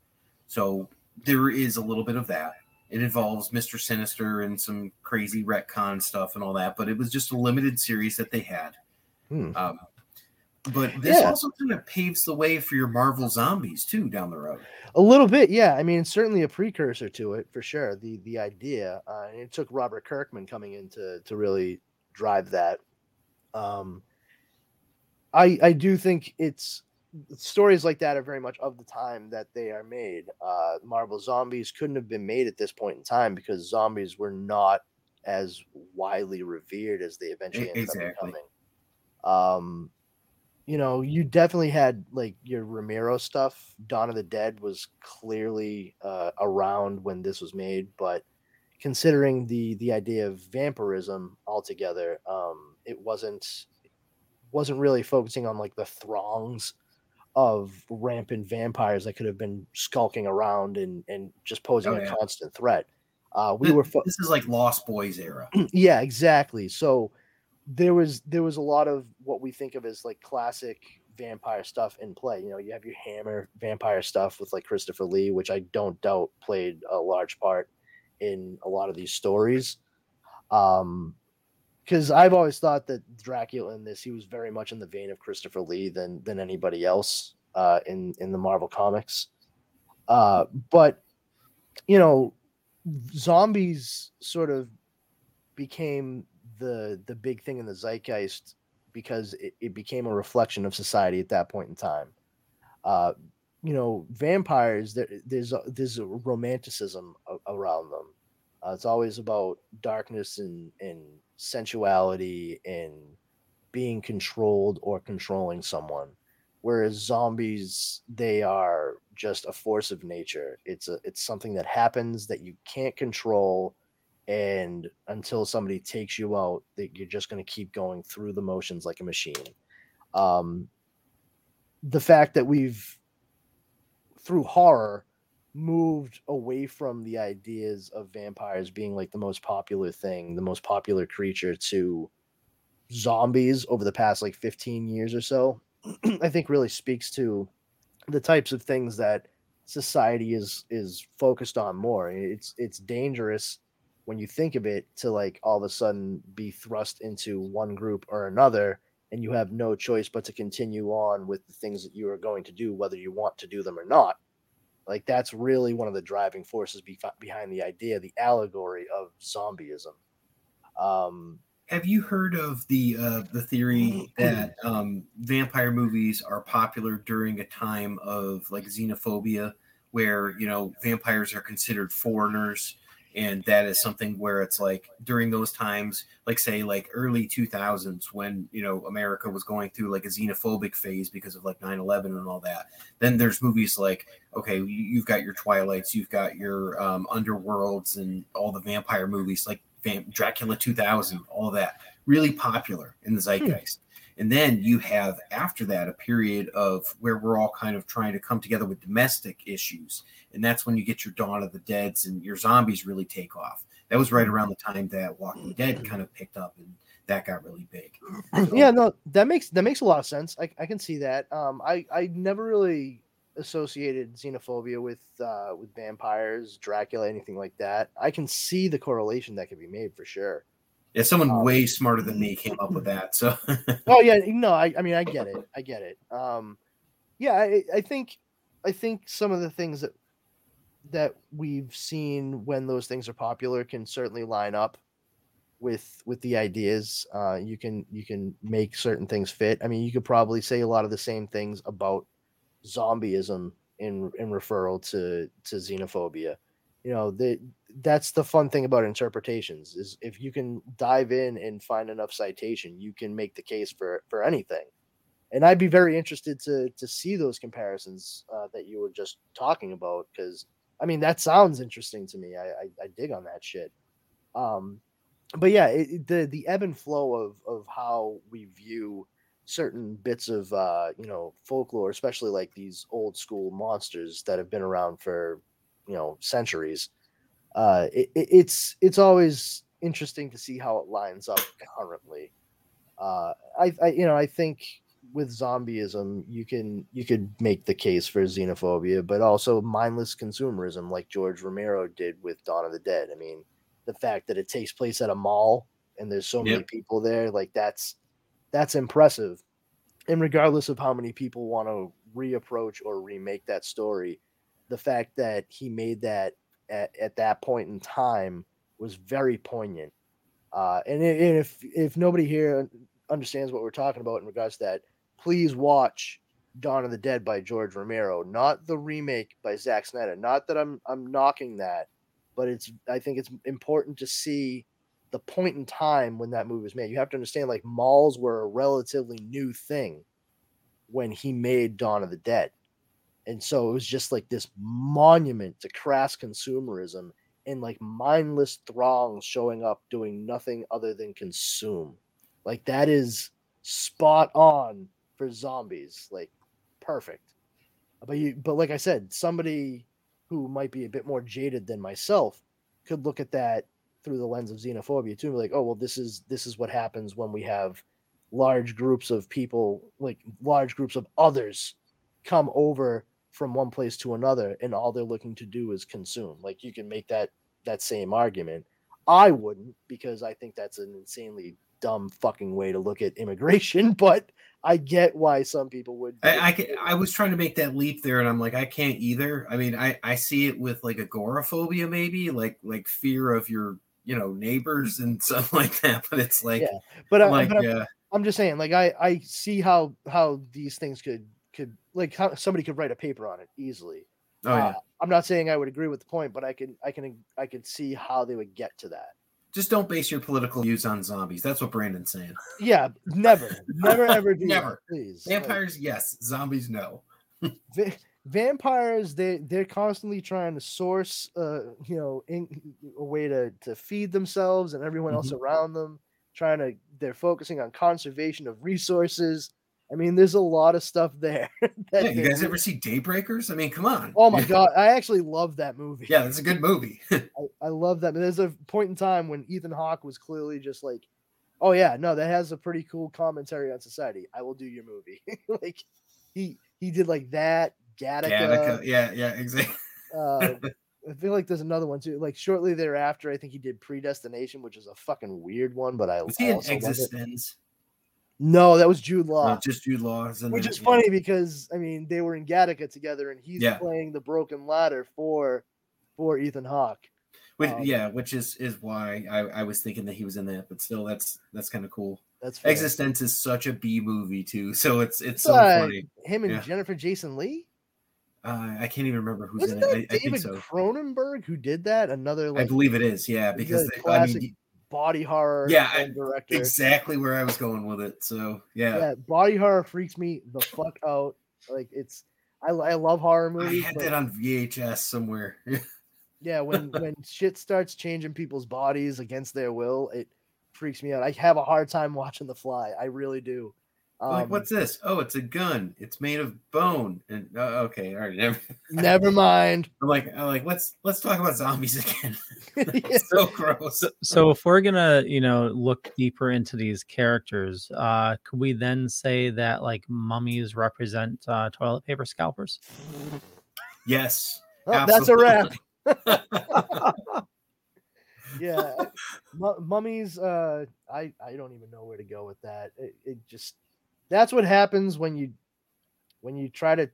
So there is a little bit of that. It involves Mr. Sinister and some crazy retcon stuff and all that, but it was just a limited series that they had. Hmm. Um, but this Yeah. also kind of paves the way for your Marvel zombies too down the road. A little bit, yeah. I mean, it's certainly a precursor to it for sure. The the idea, uh, and it took Robert Kirkman coming in to to really drive that. Um, I I do think it's stories like that are very much of the time that they are made. Uh, Marvel zombies couldn't have been made at this point in time because zombies were not as widely revered as they eventually ended exactly. up becoming. Um, you know, you definitely had like your Romero stuff. Dawn of the Dead was clearly uh, around when this was made, but considering the the idea of vampirism altogether, um, it wasn't wasn't really focusing on like the throngs of rampant vampires that could have been skulking around and and just posing Oh, a constant threat. Uh, we Th- were fo- this is like Lost Boys era. yeah exactly so there was there was a lot of what we think of as like classic vampire stuff in play. You know you have your hammer vampire stuff with like christopher lee which i don't doubt played a large part in a lot of these stories. Um because i've always thought that dracula in this he was very much in the vein of christopher lee than than anybody else uh in in the marvel comics. Uh but you know zombies sort of became the the big thing in the zeitgeist because it, it became a reflection of society at that point in time. Uh, you know, vampires there, there's a, there's a romanticism a- around them. Uh, it's always about darkness and and sensuality and being controlled or controlling someone. Whereas zombies, they are just a force of nature. It's a it's something that happens that you can't control and until somebody takes you out that you're just going to keep going through the motions like a machine. Um the fact that we've through horror moved away from the ideas of vampires being like the most popular thing the most popular creature to zombies over the past like 15 years or so i think really speaks to the types of things that society is is focused on more. It's it's dangerous when you think of it to like all of a sudden be thrust into one group or another and you have no choice but to continue on with the things that you are going to do whether you want to do them or not like that's really one of the driving forces be- behind the idea the allegory of zombieism. Um Have you heard of the uh, the theory that um, vampire movies are popular during a time of like xenophobia, where you know vampires are considered foreigners, and that is something where it's like during those times, like say like early two thousands when you know America was going through like a xenophobic phase because of like 9-11 and all that. Then there's movies like okay, you- you've got your Twilights, you've got your um, Underworlds, and all the vampire movies like Dracula 2000, all that really popular in the zeitgeist. And then you have after that a period of where we're all kind of trying to come together with domestic issues, and that's when you get your Dawn of the Dead's and your zombies really take off. That was right around the time that Walking Dead kind of picked up, and that got really big. yeah no that makes that makes a lot of sense. I, I can see that. Um i i never really associated xenophobia with uh with vampires dracula anything like that. I can see the correlation that can be made for sure Yeah, someone Um, way smarter than me came up with that. So. Oh yeah no i, I mean i get it i get it. Um yeah I, I think i think some of the things that that we've seen when those things are popular can certainly line up with with the ideas. Uh you can you can make certain things fit. I mean you could probably say a lot of the same things about zombieism in in referral to to xenophobia. You know the that's the fun thing about interpretations is if you can dive in and find enough citation you can make the case for for anything and i'd be very interested to to see those comparisons uh, that you were just talking about because I mean, that sounds interesting to me. I I, I dig on that shit. Um, but yeah, it, the the ebb and flow of of how we view certain bits of uh, you know folklore, especially like these old school monsters that have been around for you know centuries. Uh, it, it- it's it's always interesting to see how it lines up currently. Uh, I, I you know I think with zombieism you can you could make the case for xenophobia, but also mindless consumerism like George Romero did with Dawn of the Dead. I mean, the fact that it takes place at a mall and there's so many Yep. people there, like that's that's impressive. And regardless of how many people want to reapproach or remake that story, the fact that he made that at, at that point in time was very poignant. Uh, and, and if if nobody here understands what we're talking about in regards to that, please watch Dawn of the Dead by George Romero, not the remake by Zack Snyder. Not that I'm I'm knocking that, but it's I think it's important to see the point in time when that movie was made. You have to understand like malls were a relatively new thing when he made Dawn of the Dead. And so it was just like this monument to crass consumerism and like mindless throngs showing up doing nothing other than consume. Like that is spot on for zombies. Like perfect. But you but like I said, somebody who might be a bit more jaded than myself could look at that through the lens of xenophobia too and be like, oh well this is this is what happens when we have large groups of people, like large groups of others come over from one place to another and all they're looking to do is consume. Like you can make that that same argument. I wouldn't because I think that's an insanely dumb fucking way to look at immigration, but I get why some people would. I, I, it. ca- I was trying to make that leap there, and I'm like, I can't either. I mean, I, I see it with like agoraphobia, maybe like like fear of your you know neighbors and stuff like that. But it's like Yeah, but, I, like but I'm, uh, I'm just saying, like I I see how how these things could could like somebody could write a paper on it easily. oh yeah, Uh, I'm not saying I would agree with the point, but I can I can I can see how they would get to that. just don't base your political views on zombies. That's what Brandon's saying. Yeah, never, never, ever do Never. that, please. Like, Vampires, yes. Zombies, no. va- vampires, they they're constantly trying to source, uh, you know, in, a way to to feed themselves and everyone else Mm-hmm. around them. Trying to, they're focusing on conservation of resources. I mean, there's a lot of stuff there. that Yeah, you guys ever see Daybreakers? I mean, come on. Oh my god, I actually love that movie. Yeah, that's a good movie. I, I love that. There's a point in time when Ethan Hawke was clearly just like, "Oh yeah, no, that has a pretty cool commentary on society. I will do your movie." like he he did like that. Gattaca. Gattaca. Yeah, yeah, exactly. Uh, I feel like there's another one too. Like shortly thereafter, I think he did Predestination, which is a fucking weird one, but I, Was he in also love it. eXistenZ? No, that was Jude Law. Uh, just Jude Law. which is funny because I mean they were in Gattaca together, and he's Yeah. playing the broken ladder for for Ethan Hawke. Which, um, yeah, which is is why I, I was thinking that he was in that, but still, that's that's kind of cool. That's fair. eXistenZ is such a B movie too, so it's it's so uh, funny. Him and Yeah. Jennifer Jason Leigh. Uh, I can't even remember who's Wasn't in that it. I, I think David so. Cronenberg who did that? Another I believe it is. Yeah, because they- I mean, body horror Yeah, I- director. exactly where I was going with it. So yeah, Yeah, body horror freaks me the fuck out. Like it's, I, I love horror movies. I had that on VHS somewhere. yeah, when when shit starts changing people's bodies against their will, it freaks me out. I have a hard time watching The Fly. I really do. Um, like, what's this? Oh, it's a gun. It's made of bone. And uh, okay, all right. Never. Never mind. I'm like, I'm like, let's let's talk about zombies again. Yeah. so gross. So if we're gonna, you know, look deeper into these characters, uh, could we then say that like mummies represent uh, toilet paper scalpers? Yes. Oh, that's a wrap. Yeah mu- mummies uh i i don't even know where to go with that it, it just that's what happens when you when you try to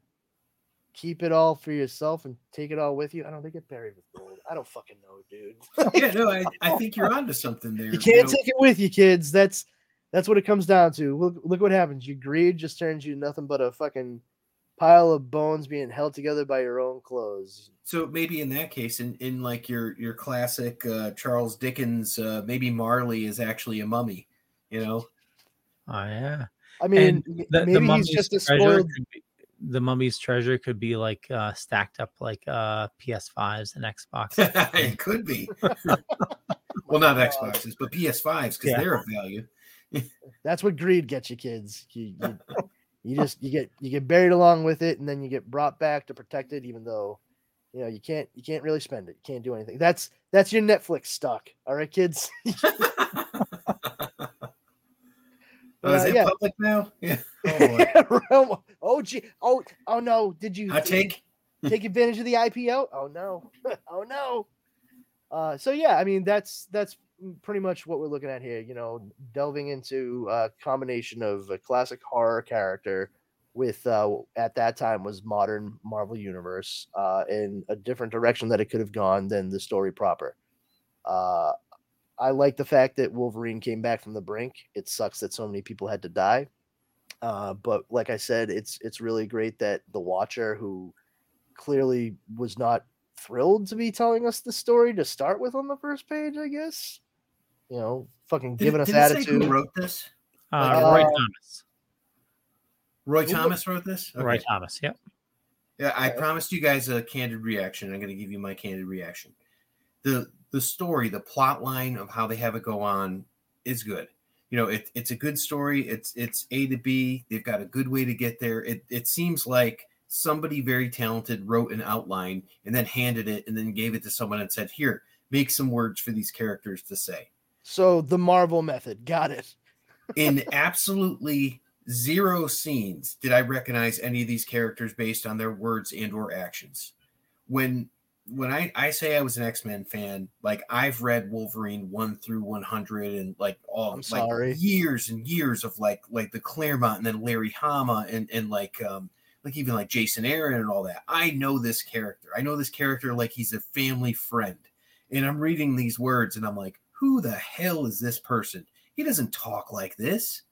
keep it all for yourself and take it all with you i don't think get buried with gold i don't fucking know dude yeah, no, I, I think you're onto something there. you can't know. take it with you kids that's that's what it comes down to look look what happens Your greed just turns you nothing but a fucking pile of bones being held together by your own clothes So maybe in that case, in, in like your your classic uh, Charles Dickens, uh, maybe Marley is actually a mummy. You know, Oh yeah. I mean And m- The, the maybe he's mummy's just a treasure spoiled could be, the mummy's treasure could be like uh, stacked up like uh, PS5s and Xbox. it could be. well, not Xboxes, but PS5s because Yeah. they're of value. That's what greed gets you, kids. You, you, you just you get you get buried along with it, and then you get brought back to protect it, even though you know you can't you can't really spend it. You can't do anything. That's that's your Netflix stock. All right, kids. Oh, is Uh, it yeah. public now? Yeah. Oh, oh, oh, gee. Oh, oh no. Did you you take. take advantage of the IPO? Oh no. oh no. Uh, so yeah, I mean that's that's pretty much what we're looking at here. You know, delving into a combination of a classic horror character with uh, at that time was modern Marvel universe uh, in a different direction that it could have gone than the story proper. Uh, I like the fact that Wolverine came back from the brink. It sucks that so many people had to die. Uh, but like I said, it's it's really great that the Watcher, who clearly was not thrilled to be telling us the story to start with on the first page, I guess. You know, fucking Did, giving us did it say attitude. who wrote this? Uh, Uh, Roy Thomas. Roy Thomas wrote this. Roy Thomas. Yep. Yeah, I Okay. promised you guys a candid reaction. I'm going to give you my candid reaction. the The story, the plot line of how they have it go on, is good. You know, it, it's a good story. It's it's A to B. They've got a good way to get there. It it seems like somebody very talented wrote an outline and then handed it and then gave it to someone and said, "Here, make some words for these characters to say." So the Marvel method, got it. in absolutely zero scenes did I recognize any of these characters based on their words and or actions. When when I, I say I was an X-Men fan, like I've read Wolverine one through one hundred and like all I'm like sorry. years and years of like like the Claremont and then Larry Hama and and like um like even like Jason Aaron and all that. I know this character. I know this character like he's a family friend. And I'm reading these words and I'm like, who the hell is this person? He doesn't talk like this.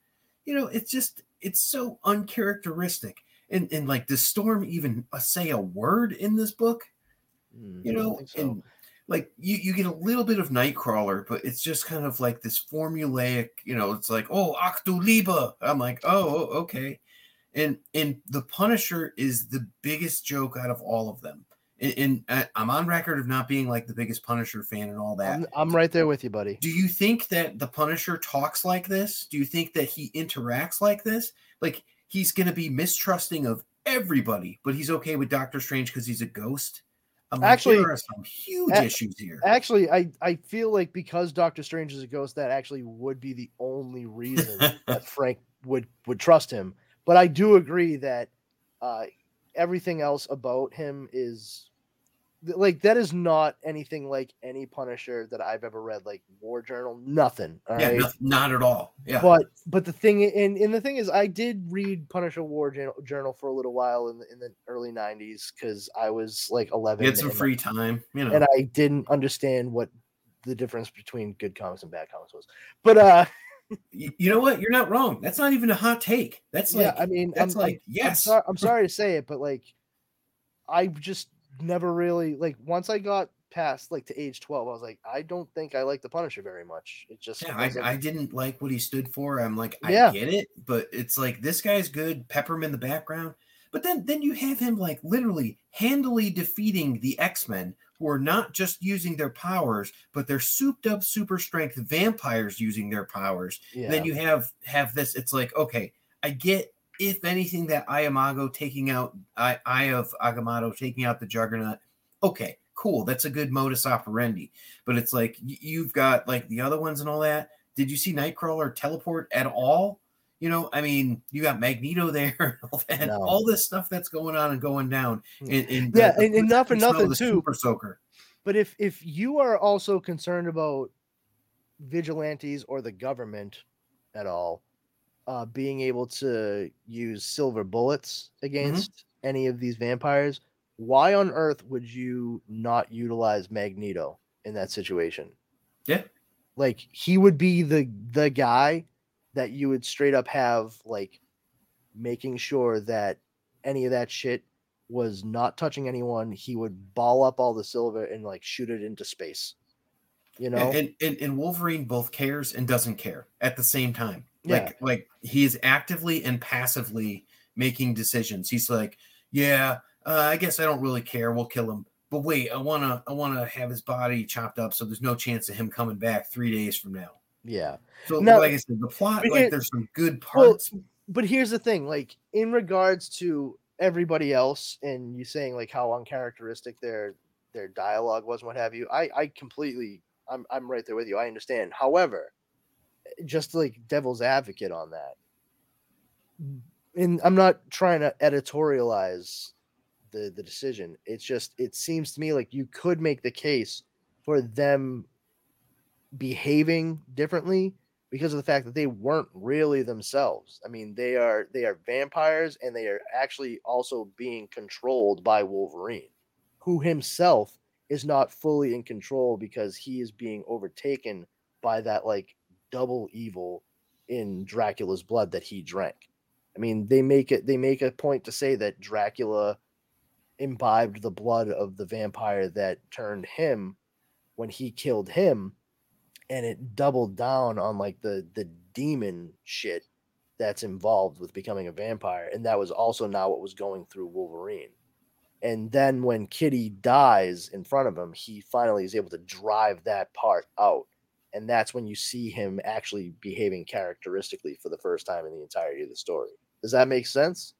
You know, it's just it's so uncharacteristic. And and like does Storm even uh, say a word in this book? Hmm, You know, so. and like you you get a little bit of Nightcrawler, but it's just kind of like this formulaic. You know, it's like oh Octuliba. I'm like oh okay, and and the Punisher is the biggest joke out of all of them. And, and I- I'm on record of not being like the biggest Punisher fan and all that. I'm, I'm right there with you, buddy. Do you think that the Punisher talks like this? Do you think that he interacts like this? Like he's going to be mistrusting of everybody, but he's okay with Doctor Strange because he's a ghost? I'm like, Actually- there are some huge a- issues here. Actually, I, I feel like because Doctor Strange is a ghost, that actually would be the only reason that Frank would would trust him. But I do agree that uh, everything else about him is like that is not anything like any Punisher that I've ever read. Like War Journal, nothing. all yeah, right? no- not at all. Yeah, But but the thing and, and the thing is, I did read Punisher War Journal, Journal for a little while in the, in the early '90s because I was like 11. get some free time. You know, and I didn't understand what the difference between good comics and bad comics was. But uh you, you know what? You're not wrong. That's not even a hot take. That's yeah, like I mean that's I'm, I'm- like yes. I'm, I'm sorry to say it, but like I just never really like once I got past like to age 12, I was like, I don't think I like the Punisher very much. It just Yeah, I, I didn't like what he stood for. I'm like, I Yeah. get it, but it's like this guy's good. Pepper him in the background, but then then you have him like literally handily defeating the X Men, who are not just using their powers, but they're souped up super strength vampires using their powers. yeah. Then you have have this. It's like okay, I get if anything that Iamago taking out I Eye of Agamotto taking out the Juggernaut. Okay, cool. That's a good modus operandi. But it's like you've got like the other ones and all that. Did you see Nightcrawler teleport at all? You know, I mean, you got Magneto there and all No. all this stuff that's going on and going down. Hmm. And, and Yeah, and- and not for smell nothing, too. Super soaker. But if if you are also concerned about vigilantes or the government at all uh, being able to use silver bullets Mm-hmm. against any of these vampires, why on earth would you not utilize Magneto in that situation? Yeah. Like he would be the the guy that you would straight up have like making sure that any of that shit was not touching anyone. He would ball up all the silver and like shoot it into space. You know? And, and and Wolverine both cares and doesn't care at the same time. Yeah. Like like he is actively and passively making decisions. He's like, yeah, uh, I guess I don't really care. We'll kill him. But wait, I wanna I wanna have his body chopped up so there's no chance of him coming back three days from now. Yeah. So Now- like I said, the plot, like there's some good Well, parts. but here's the thing, like in regards to everybody else, and you saying like how uncharacteristic their their dialogue was, and what have you. I I completely, I'm I'm right there with you. I understand. However, just like devil's advocate on that, and I'm not trying to editorialize the the decision. It's just it seems to me like you could make the case for them behaving differently because of the fact that they weren't really themselves. I mean, they are they are vampires and they are actually also being controlled by Wolverine, who himself is not fully in control because he is being overtaken by that like double evil in Dracula's blood that he drank. I mean, they make it they make a point to say that Dracula imbibed the blood of the vampire that turned him when he killed him and it doubled down on like the the demon shit that's involved with becoming a vampire and that was also now what was going through wolverine and then when kitty dies in front of him he finally is able to drive that part out and that's when you see him actually behaving characteristically for the first time in the entirety of the story does that make sense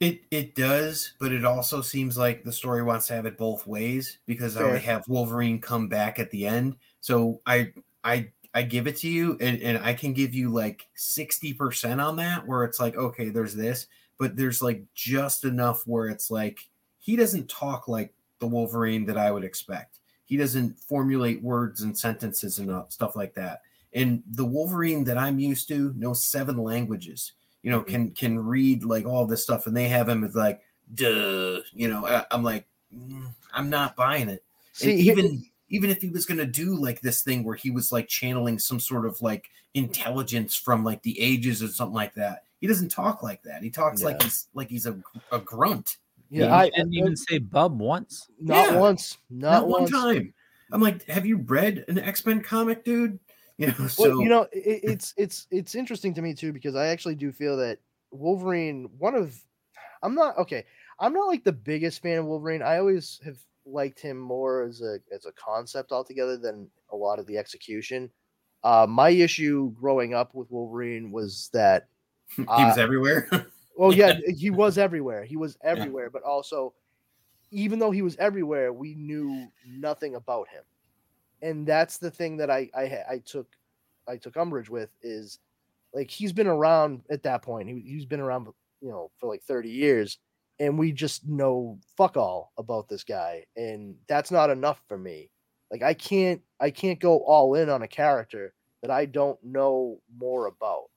It it does, but it also seems like the story wants to have it both ways because I Fair. would have Wolverine come back at the end. So I I I give it to you and, and I can give you like 60% on that where it's like, okay, there's this, but there's like just enough where it's like he doesn't talk like the Wolverine that I would expect. He doesn't formulate words and sentences and uh, stuff like that. And the Wolverine that I'm used to knows seven languages you know, can can read like all this stuff, and they have him as like, duh, you know. I, I'm like, mm, I'm not buying it. see and even even if he was gonna do like this thing where he was like channeling some sort of like intelligence from like the ages or something like that, he doesn't talk like that. He talks like he's like he's a, a grunt. Yeah, He I didn't even say bub once. not Yeah. once not, Not, one time. I'm like, have you read an X Men comic, dude? You know, so well, you know, it, it's it's it's interesting to me too because I actually do feel that Wolverine, one of, I'm not okay. I'm not like the biggest fan of Wolverine. I always have liked him more as a as a concept altogether than a lot of the execution. Uh, my issue growing up with Wolverine was that, he was uh, everywhere. well, yeah, he was everywhere. He was everywhere, but also, even though he was everywhere, we knew nothing about him, and that's the thing that I I, I took I took umbrage with is like he's been around at that point. He, he's been around, you know, for like thirty years, and we just know fuck all about this guy, and that's not enough for me. Like I can't I can't go all in on a character that I don't know more about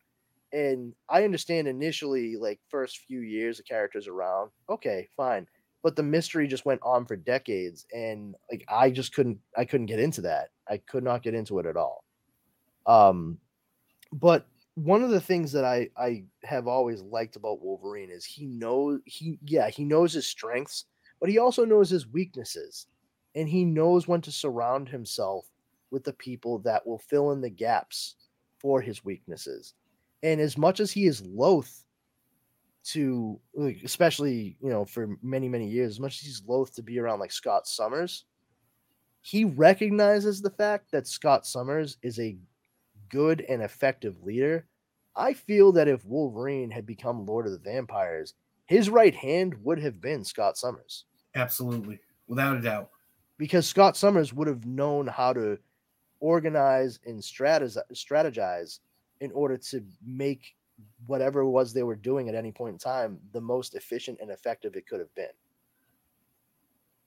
and I understand initially, like first few years, the characters around, okay, fine, but the mystery just went on for decades, and like I just couldn't, I couldn't get into that. I could not get into it at all. Um, but one of the things that I I have always liked about Wolverine is he knows he yeah he knows his strengths, but he also knows his weaknesses, and he knows when to surround himself with the people that will fill in the gaps for his weaknesses and as much as he is loath to like, especially you know for many many years as much as he's loath to be around like scott summers he recognizes the fact that scott summers is a good and effective leader. I feel that if wolverine had become lord of the vampires his right hand would have been scott summers. Absolutely, without a doubt. because Scott Summers would have known how to organize and strategize, strategize in order to make whatever it was they were doing at any point in time the most efficient and effective it could have been.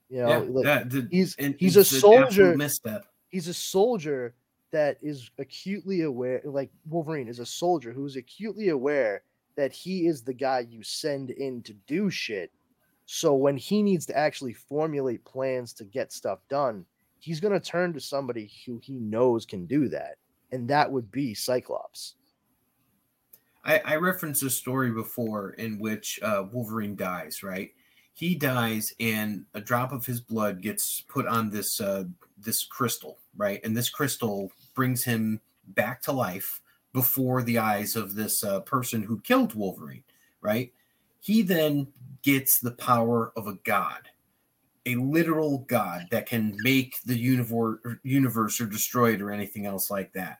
You know, yeah, like, that, the- he's and he's a it's an absolute soldier. misstep. He's a soldier that is acutely aware. Like Wolverine is a soldier who's acutely aware that he is the guy you send in to do shit. So when he needs to actually formulate plans to get stuff done, he's going to turn to somebody who he knows can do that, and that would be Cyclops. I, I referenced a story before in which uh, Wolverine dies, right? He dies, and a drop of his blood gets put on this uh, this crystal, right? And this crystal brings him back to life before the eyes of this uh, person who killed Wolverine, right? he then gets the power of a god, a literal god that can make the universe, universe or destroy it or anything else like that.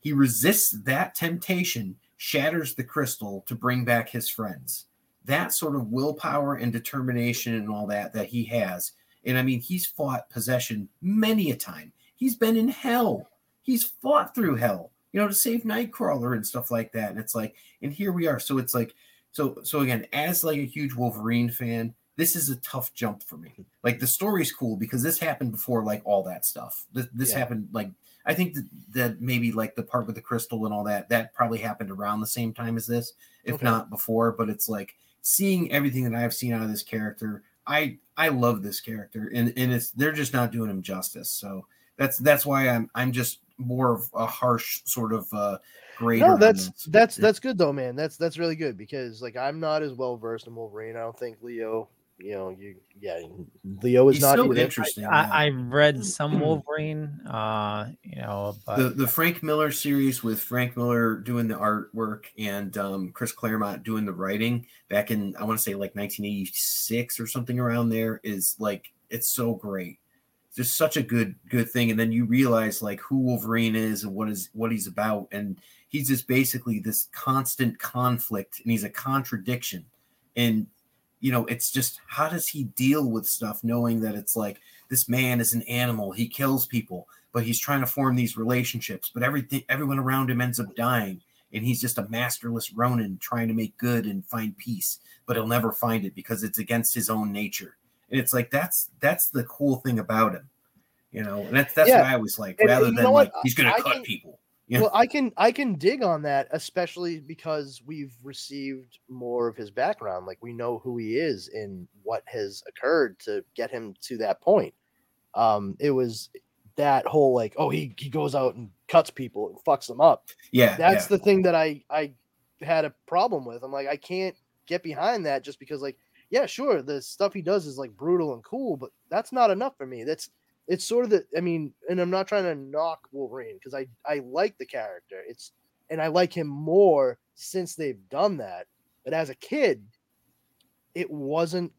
He resists that temptation, shatters the crystal to bring back his friends. That sort of willpower and determination and all that that he has. And I mean, he's fought possession many a time. He's been in hell. He's fought through hell, you know, to save Nightcrawler and stuff like that. And it's like, and here we are. So it's like, so so again, as like a huge Wolverine fan, this is a tough jump for me. Like the story's cool because this happened before like all that stuff. This, this Yeah. happened like I think that, that maybe like the part with the crystal and all that that probably happened around the same time as this, if Okay. not before. But it's like seeing everything that I've seen out of this character. I I love this character, and and it's they're just not doing him justice. So that's that's why I'm I'm just more of a harsh sort of uh grader. No, that's that's that's good though, man. That's that's really good because like I'm not as well versed in Wolverine. I don't think Leo. You know, you yeah, Leo is He's not so interesting. I, I've read some Wolverine, uh, you know, but the the Frank Miller series with Frank Miller doing the artwork and um, Chris Claremont doing the writing back in I want to say like 1986 or something around there is like it's so great. It's just such a good good thing, and then you realize like who Wolverine is and what is what he's about, and he's just basically this constant conflict, and he's a contradiction, and you know it's just how does he deal with stuff knowing that it's like this man is an animal, he kills people but he's trying to form these relationships. But everything, everyone around him ends up dying, and he's just a masterless Ronin trying to make good and find peace. But he'll never find it because it's against his own nature. And it's like that's that's the cool thing about him, you know. And that's that's Yeah. what I always like, rather than like he's going to cut can- people. Yeah. Well, I can I can dig on that, especially because we've received more of his background. Like we know who he is and what has occurred to get him to that point. Um, it was that whole like, oh, he he goes out and cuts people and fucks them up. Yeah, That's yeah. the thing that I I had a problem with. I'm like, I can't get behind that just because like, yeah, sure, the stuff he does is like brutal and cool, but that's not enough for me. That's it's sort of the I mean, and I'm not trying to knock Wolverine because I I like the character. It's and I like him more since they've done that. But as a kid, it wasn't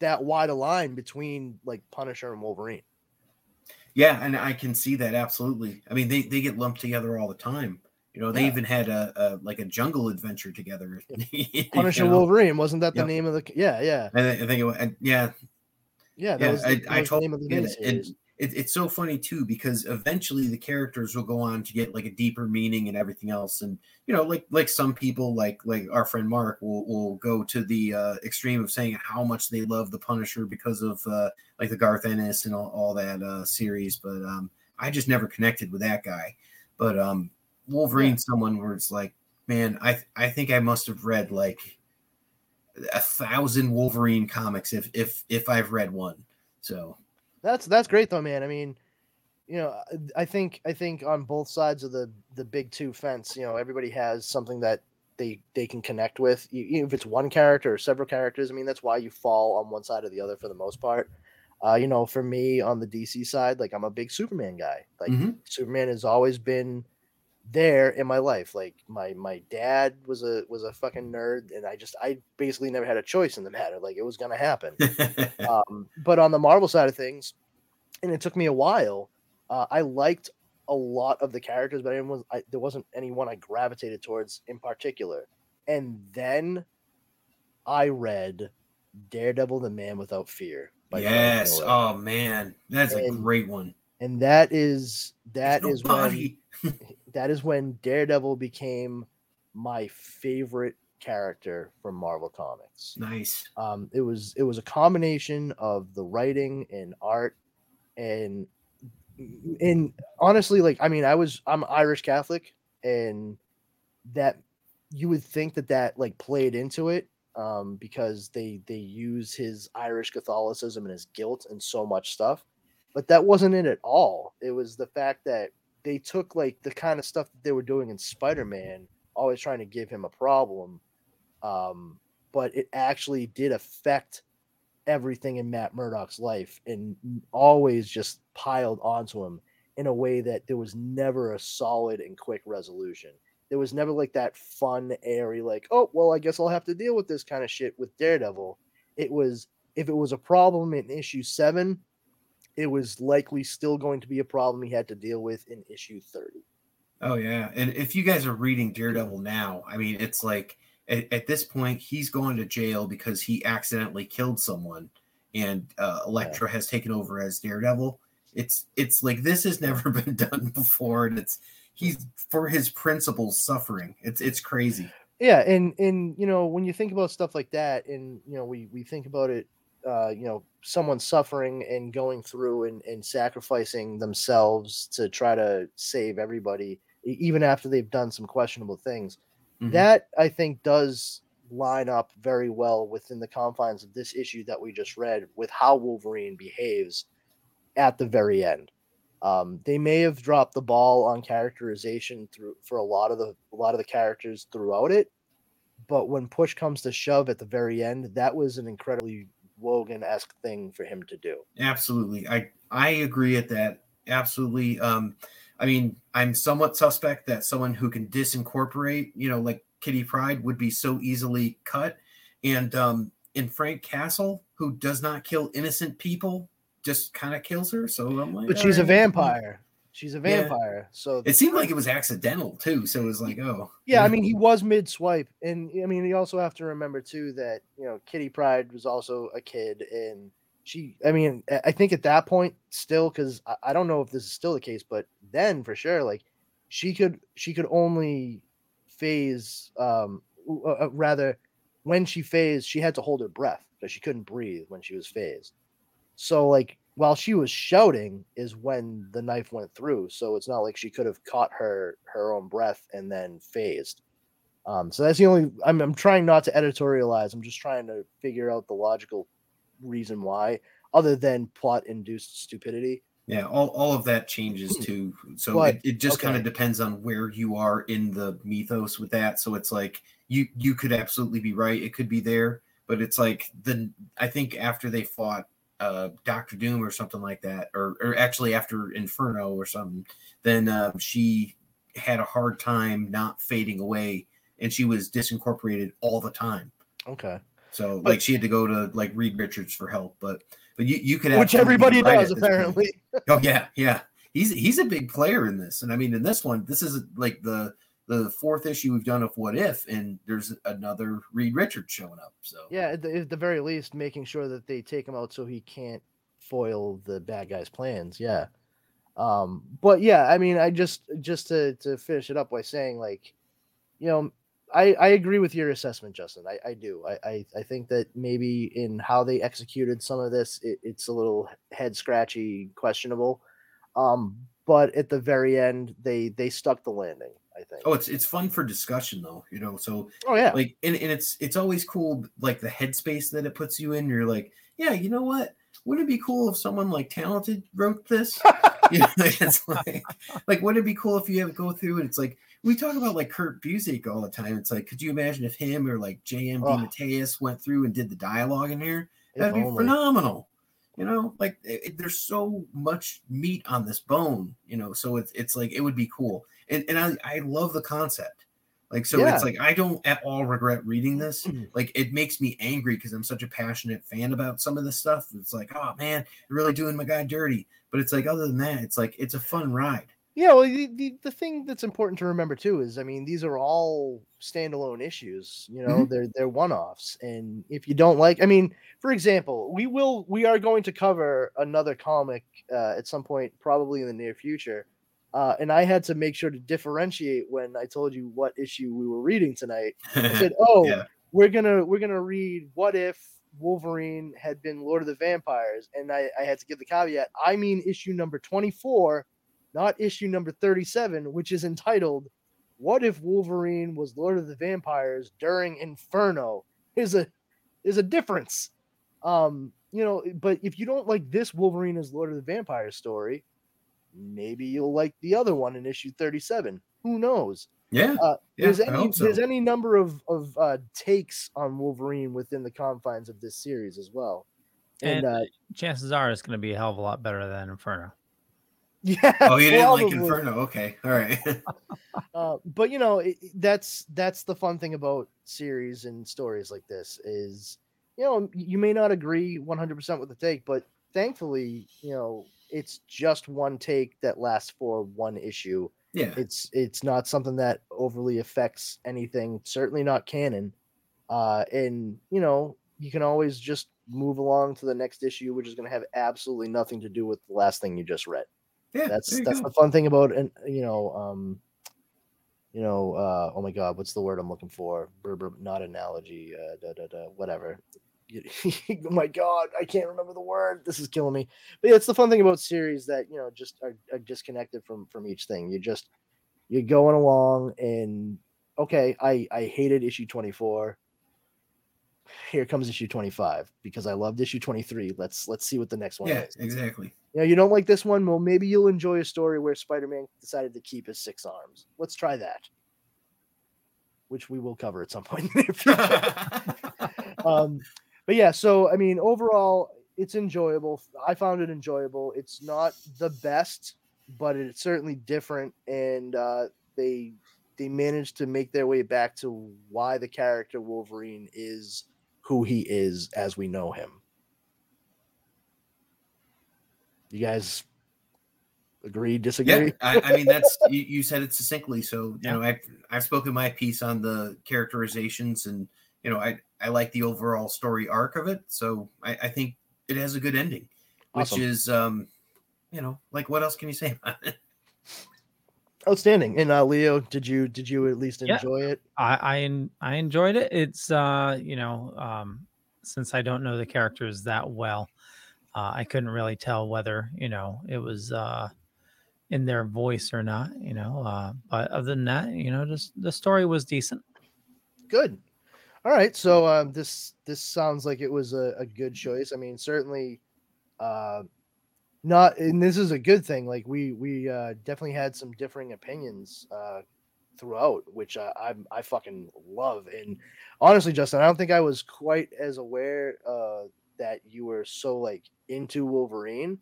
that wide a line between like Punisher and Wolverine. Yeah, and I can see that absolutely. I mean, they, they get lumped together all the time. You know, they Yeah. even had a, a like a jungle adventure together. you Punisher know? Wolverine wasn't that the Yep. name of the yeah yeah I, I think it was, yeah, yeah that yeah. was the, I, I was the name of the get. And it, it's so funny too because eventually the characters will go on to get like a deeper meaning and everything else. And you know, like like some people, like like our friend Mark, will will go to the uh, extreme of saying how much they love the Punisher because of uh, like the Garth Ennis and all, all that uh, series. But um, I just never connected with that guy. But um, Wolverine's someone where it's like, man, I I think I must have read like a thousand Wolverine comics if if if I've read one. So That's that's great though, man. I mean, you know, I- think I think on both sides of the the big two fence, you know, everybody has something that they they can connect with. You, if it's one character or several characters, I mean, that's why you fall on one side or the other for the most part. Uh, you know, for me on the DC side, like I'm a big Superman guy. Like Mhm. Superman has always been there in my life. Like my my dad was a was a fucking nerd, and I just I basically never had a choice in the matter. Like it was gonna happen. Um, but on the Marvel side of things, and it took me a while. Uh, I liked a lot of the characters, but I was, I, there wasn't anyone I gravitated towards in particular. And then I read Daredevil: The Man Without Fear. Yes. Oh man, that's a great one. and that is that There's is when. that is when Daredevil became my favorite character from Marvel Comics. nice. um it was it was a combination of the writing and art and and honestly like i mean i was i'm irish catholic and that you would think that that like played into it um because they they use his irish catholicism and his guilt and so much stuff but that wasn't it at all it was the fact that they took like the kind of stuff that they were doing in spider-man always trying to give him a problem um but it actually did affect everything in Matt Murdock's life and always just piled onto him in a way that there was never a solid and quick resolution. There was never like that fun, airy, like, oh, well, I guess I'll have to deal with this kind of shit with Daredevil. It was, if it was a problem in issue seven, it was likely still going to be a problem he had to deal with in issue 30. Oh, yeah. And if you guys are reading Daredevil now, I mean, it's like at, at this point, he's going to jail because he accidentally killed someone and uh, Elektra yeah. has taken over as Daredevil. It's it's like this has never been done before, and it's he's for his principles suffering. It's it's crazy. Yeah, and and you know when you think about stuff like that, and you know we we think about it, uh, you know, someone suffering and going through and and sacrificing themselves to try to save everybody, even after they've done some questionable things. Mm-hmm. That I think does line up very well within the confines of this issue that we just read with how Wolverine behaves at the very end. Um, they may have dropped the ball on characterization through for a lot of the a lot of the characters throughout it, but when push comes to shove at the very end, that was an incredibly Logan esque thing for him to do. Absolutely, I I agree at that. Absolutely. Um, I mean, I'm somewhat suspect that someone who can disincorporate, you know, like Kitty Pryde would be so easily cut. And um, in Frank Castle, who does not kill innocent people, just kind of kills her. So I'm like, but she's right. a vampire. She's a vampire. Yeah. So it seemed like it was accidental too. So it was like, oh, yeah. I mean, he was mid swipe, and I mean, you also have to remember too that you know Kitty Pryde was also a kid, and she. I mean, I think at that point still, because I, I don't know if this is still the case, but then for sure, like she could she could only phase, um, uh, uh, rather, when she phased, she had to hold her breath because she couldn't breathe when she was phased. So, like, while she was shouting, is when the knife went through. So it's not like she could have caught her her own breath and then phased. Um, so that's the only. I'm I'm trying not to editorialize. I'm just trying to figure out the logical reason why, other than plot induced stupidity. Yeah, all, all of that changes hmm. too. So but, it, it just okay. kind of depends on where you are in the mythos with that. So it's like you you could absolutely be right. It could be there, but it's like the I think after they fought uh, Doctor Doom or something like that, or or actually after Inferno or something, then uh, she had a hard time not fading away, and she was disincorporated all the time. Okay. So like she had to go to like Reed Richards for help, but but you, you could which everybody does apparently. oh yeah, yeah. He's he's a big player in this, and I mean in this one, this is like the the fourth issue we've done of What If, and there's another Reed Richards showing up. So yeah, at the, at the very least, making sure that they take him out so he can't foil the bad guy's plans. Yeah. Um, but yeah, I mean, I just just to to finish it up by saying like, you know, I, I agree with your assessment, Justin. I, I do. I, I, I think that maybe in how they executed some of this, it, it's a little head scratchy, questionable. Um, but at the very end, they they stuck the landing. I think. Oh, it's it's fun for discussion though, you know. So oh yeah, like and, and it's it's always cool, like the headspace that it puts you in. You're like, yeah, you know what? Wouldn't it be cool if someone like talented wrote this? you know, it's like, like wouldn't it be cool if you have go through and it's like we talk about like Kurt Busiek all the time. It's like, could you imagine if him or like J.M. Oh. Mateus went through and did the dialogue in here? That'd be phenomenal. You know, like it, there's so much meat on this bone. You know, so it's it's like it would be cool, and and I I love the concept. Like so, yeah. it's like I don't at all regret reading this. Mm-hmm. Like it makes me angry because I'm such a passionate fan about some of this stuff. It's like, oh man, you're really doing my guy dirty. But it's like other than that, it's like it's a fun ride. Yeah, well, the, the, the thing that's important to remember too is, I mean, these are all standalone issues. You know, mm-hmm. they're they're one offs, and if you don't like, I mean, for example, we will we are going to cover another comic uh, at some point, probably in the near future, uh, and I had to make sure to differentiate when I told you what issue we were reading tonight. I said, "Oh, yeah. we're gonna we're gonna read what if Wolverine had been Lord of the Vampires," and I, I had to give the caveat. I mean, issue number twenty four not issue number 37, which is entitled What If Wolverine Was Lord of the Vampires During Inferno? Is a is a difference. Um, you know, but if you don't like this Wolverine as Lord of the Vampires story, maybe you'll like the other one in issue 37. Who knows? Yeah. Uh, yeah there's any so. there's any number of of uh, takes on Wolverine within the confines of this series as well. And, and uh, chances are it's going to be a hell of a lot better than Inferno. Yeah. Oh, you didn't like. Inferno? Okay, all right. Uh, but you know, it, it- that's that's the fun thing about series and stories like this is, you know, you may not agree 100% with the take, but thankfully, you know, it's just one take that lasts for one issue. yeah, It's it's not something that overly affects anything. Certainly not canon. Uh, and you know, you can always just move along to the next issue, which is going to have absolutely nothing to do with the last thing you just read yeah. that's that's go. the fun thing about and you know um you know uh oh my god what's the word i'm looking for? Not analogy uh da, da, da, whatever. Oh my god i can't remember the word. This is killing me. But yeah, it's the fun thing about series that you know just are, are disconnected from from each thing. You just you're going along and okay i i hated issue 24 here comes issue 25 because i loved issue 23 let's let's see what the next one Yeah, is exactly. you know, you don't like this one. Well, maybe you'll enjoy a story where Spider-Man decided to keep his six arms. Let's try that, which we will cover at some point in the future. um, but yeah, so I mean, overall, it's enjoyable. I found it enjoyable. It's not the best, but it's certainly different, and uh, they they managed to make their way back to why the character Wolverine is who he is as we know him. You guys agree, disagree? Yeah, I, I mean that's you, you said it succinctly. So you Yeah. know, I I've spoken my piece on the characterizations, and you know, I I like the overall story arc of it. So I, I think it has a good ending, which is um, you know, like what else can you say about it? Outstanding. And uh, Leo, did you did you at least Yeah. enjoy it? I I, I enjoyed it. It's uh you know um since I don't know the characters that well, uh, I couldn't really tell whether you know it was uh in their voice or not. You know, uh, but other than that, you know, just the story was decent. Good. All right. So um, this this sounds like it was a, a good choice. I mean, certainly, uh, not. And this is a good thing. Like we we uh, definitely had some differing opinions uh, throughout, which uh, I I fucking love. And honestly, Justin, I don't think I was quite as aware uh, that you were so like into Wolverine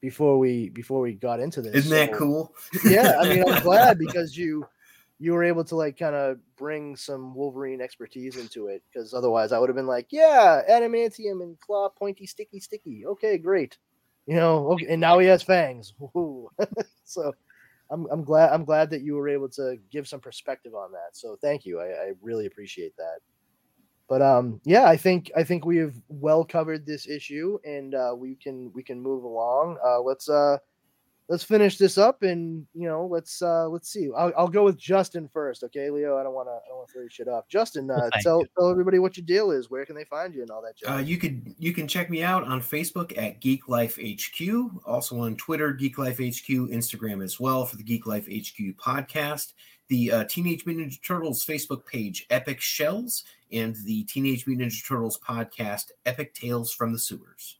before we before we got into this. Isn't that cool? yeah i mean i'm glad because you you were able to like kind of bring some wolverine expertise into it because otherwise i would have been like yeah adamantium and claw pointy sticky sticky okay great you know okay and now he has fangs. So I'm, I'm glad i'm glad that you were able to give some perspective on that. So thank you. I, I really appreciate that. But um yeah i think i think we have well covered this issue and uh we can we can move along. Uh let's uh let's finish this up and you know let's uh let's see. I'll, I'll go with justin first okay leo? I don't want to i don't want to throw your shit off. Justin uh, thank tell you. tell everybody what your deal is. Where can they find you and all that jazz. Uh, you could you can check me out on Facebook at Geek Life HQ, also on Twitter Geek Life HQ, Instagram as well for the Geek Life HQ podcast, the uh, Teenage Mutant Ninja Turtles Facebook page Epic Shells, and the Teenage Mutant Ninja Turtles podcast Epic Tales from the Sewers.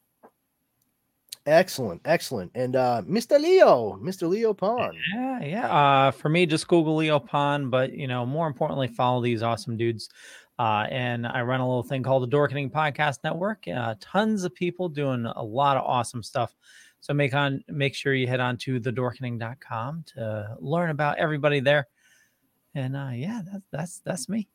Excellent excellent and uh mr leo mr leo pond Yeah, yeah. Uh, for me, just Google Leo Pond, but you know, more importantly, follow these awesome dudes. Uh, and I run a little thing called the Dorkening Podcast Network. Uh, tons of people doing a lot of awesome stuff. So make on make sure you head on to thedorkening.com to learn about everybody there. And uh, yeah, that's that's that's me.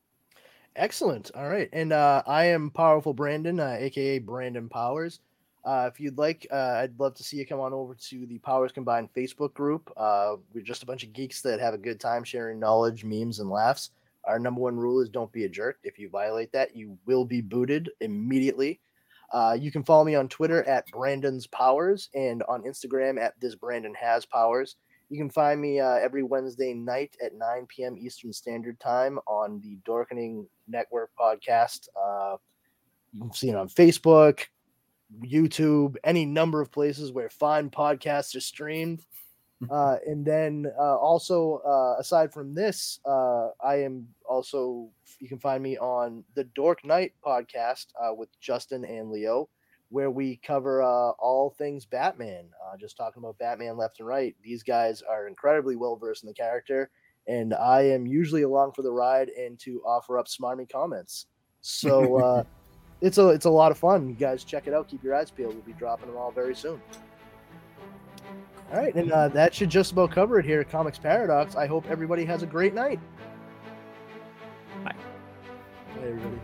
Excellent. All right. And uh, I am Powerful Brandon, uh, aka Brandon Powers. Uh, if you'd like, uh, I'd love to see you come on over to the Powers Combined Facebook group. Uh, we're just a bunch of geeks that have a good time sharing knowledge, memes, and laughs. Our number one rule is don't be a jerk. If you violate that, you will be booted immediately. Uh, you can follow me on Twitter at Brandon's Powers and on Instagram at this Brandon has powers. You can find me uh, every Wednesday night at 9 p.m. Eastern Standard Time on the Dorkening Network podcast. Uh, you can see it on Facebook, YouTube, any number of places where fine podcasts are streamed. Uh, and then uh, also, uh, aside from this, uh, I am also, you can find me on the Dork Night podcast uh, with Justin and Leo, where we cover uh, all things Batman, uh, just talking about Batman left and right. These guys are incredibly well versed in the character, and I am usually along for the ride and to offer up smarmy comments. So uh, it's a it's a lot of fun. You guys check it out. Keep your eyes peeled. We'll be dropping them all very soon. All right, and uh, that should just about cover it here at Comix Paradox. I hope everybody has a great night. Bye. Bye, everybody.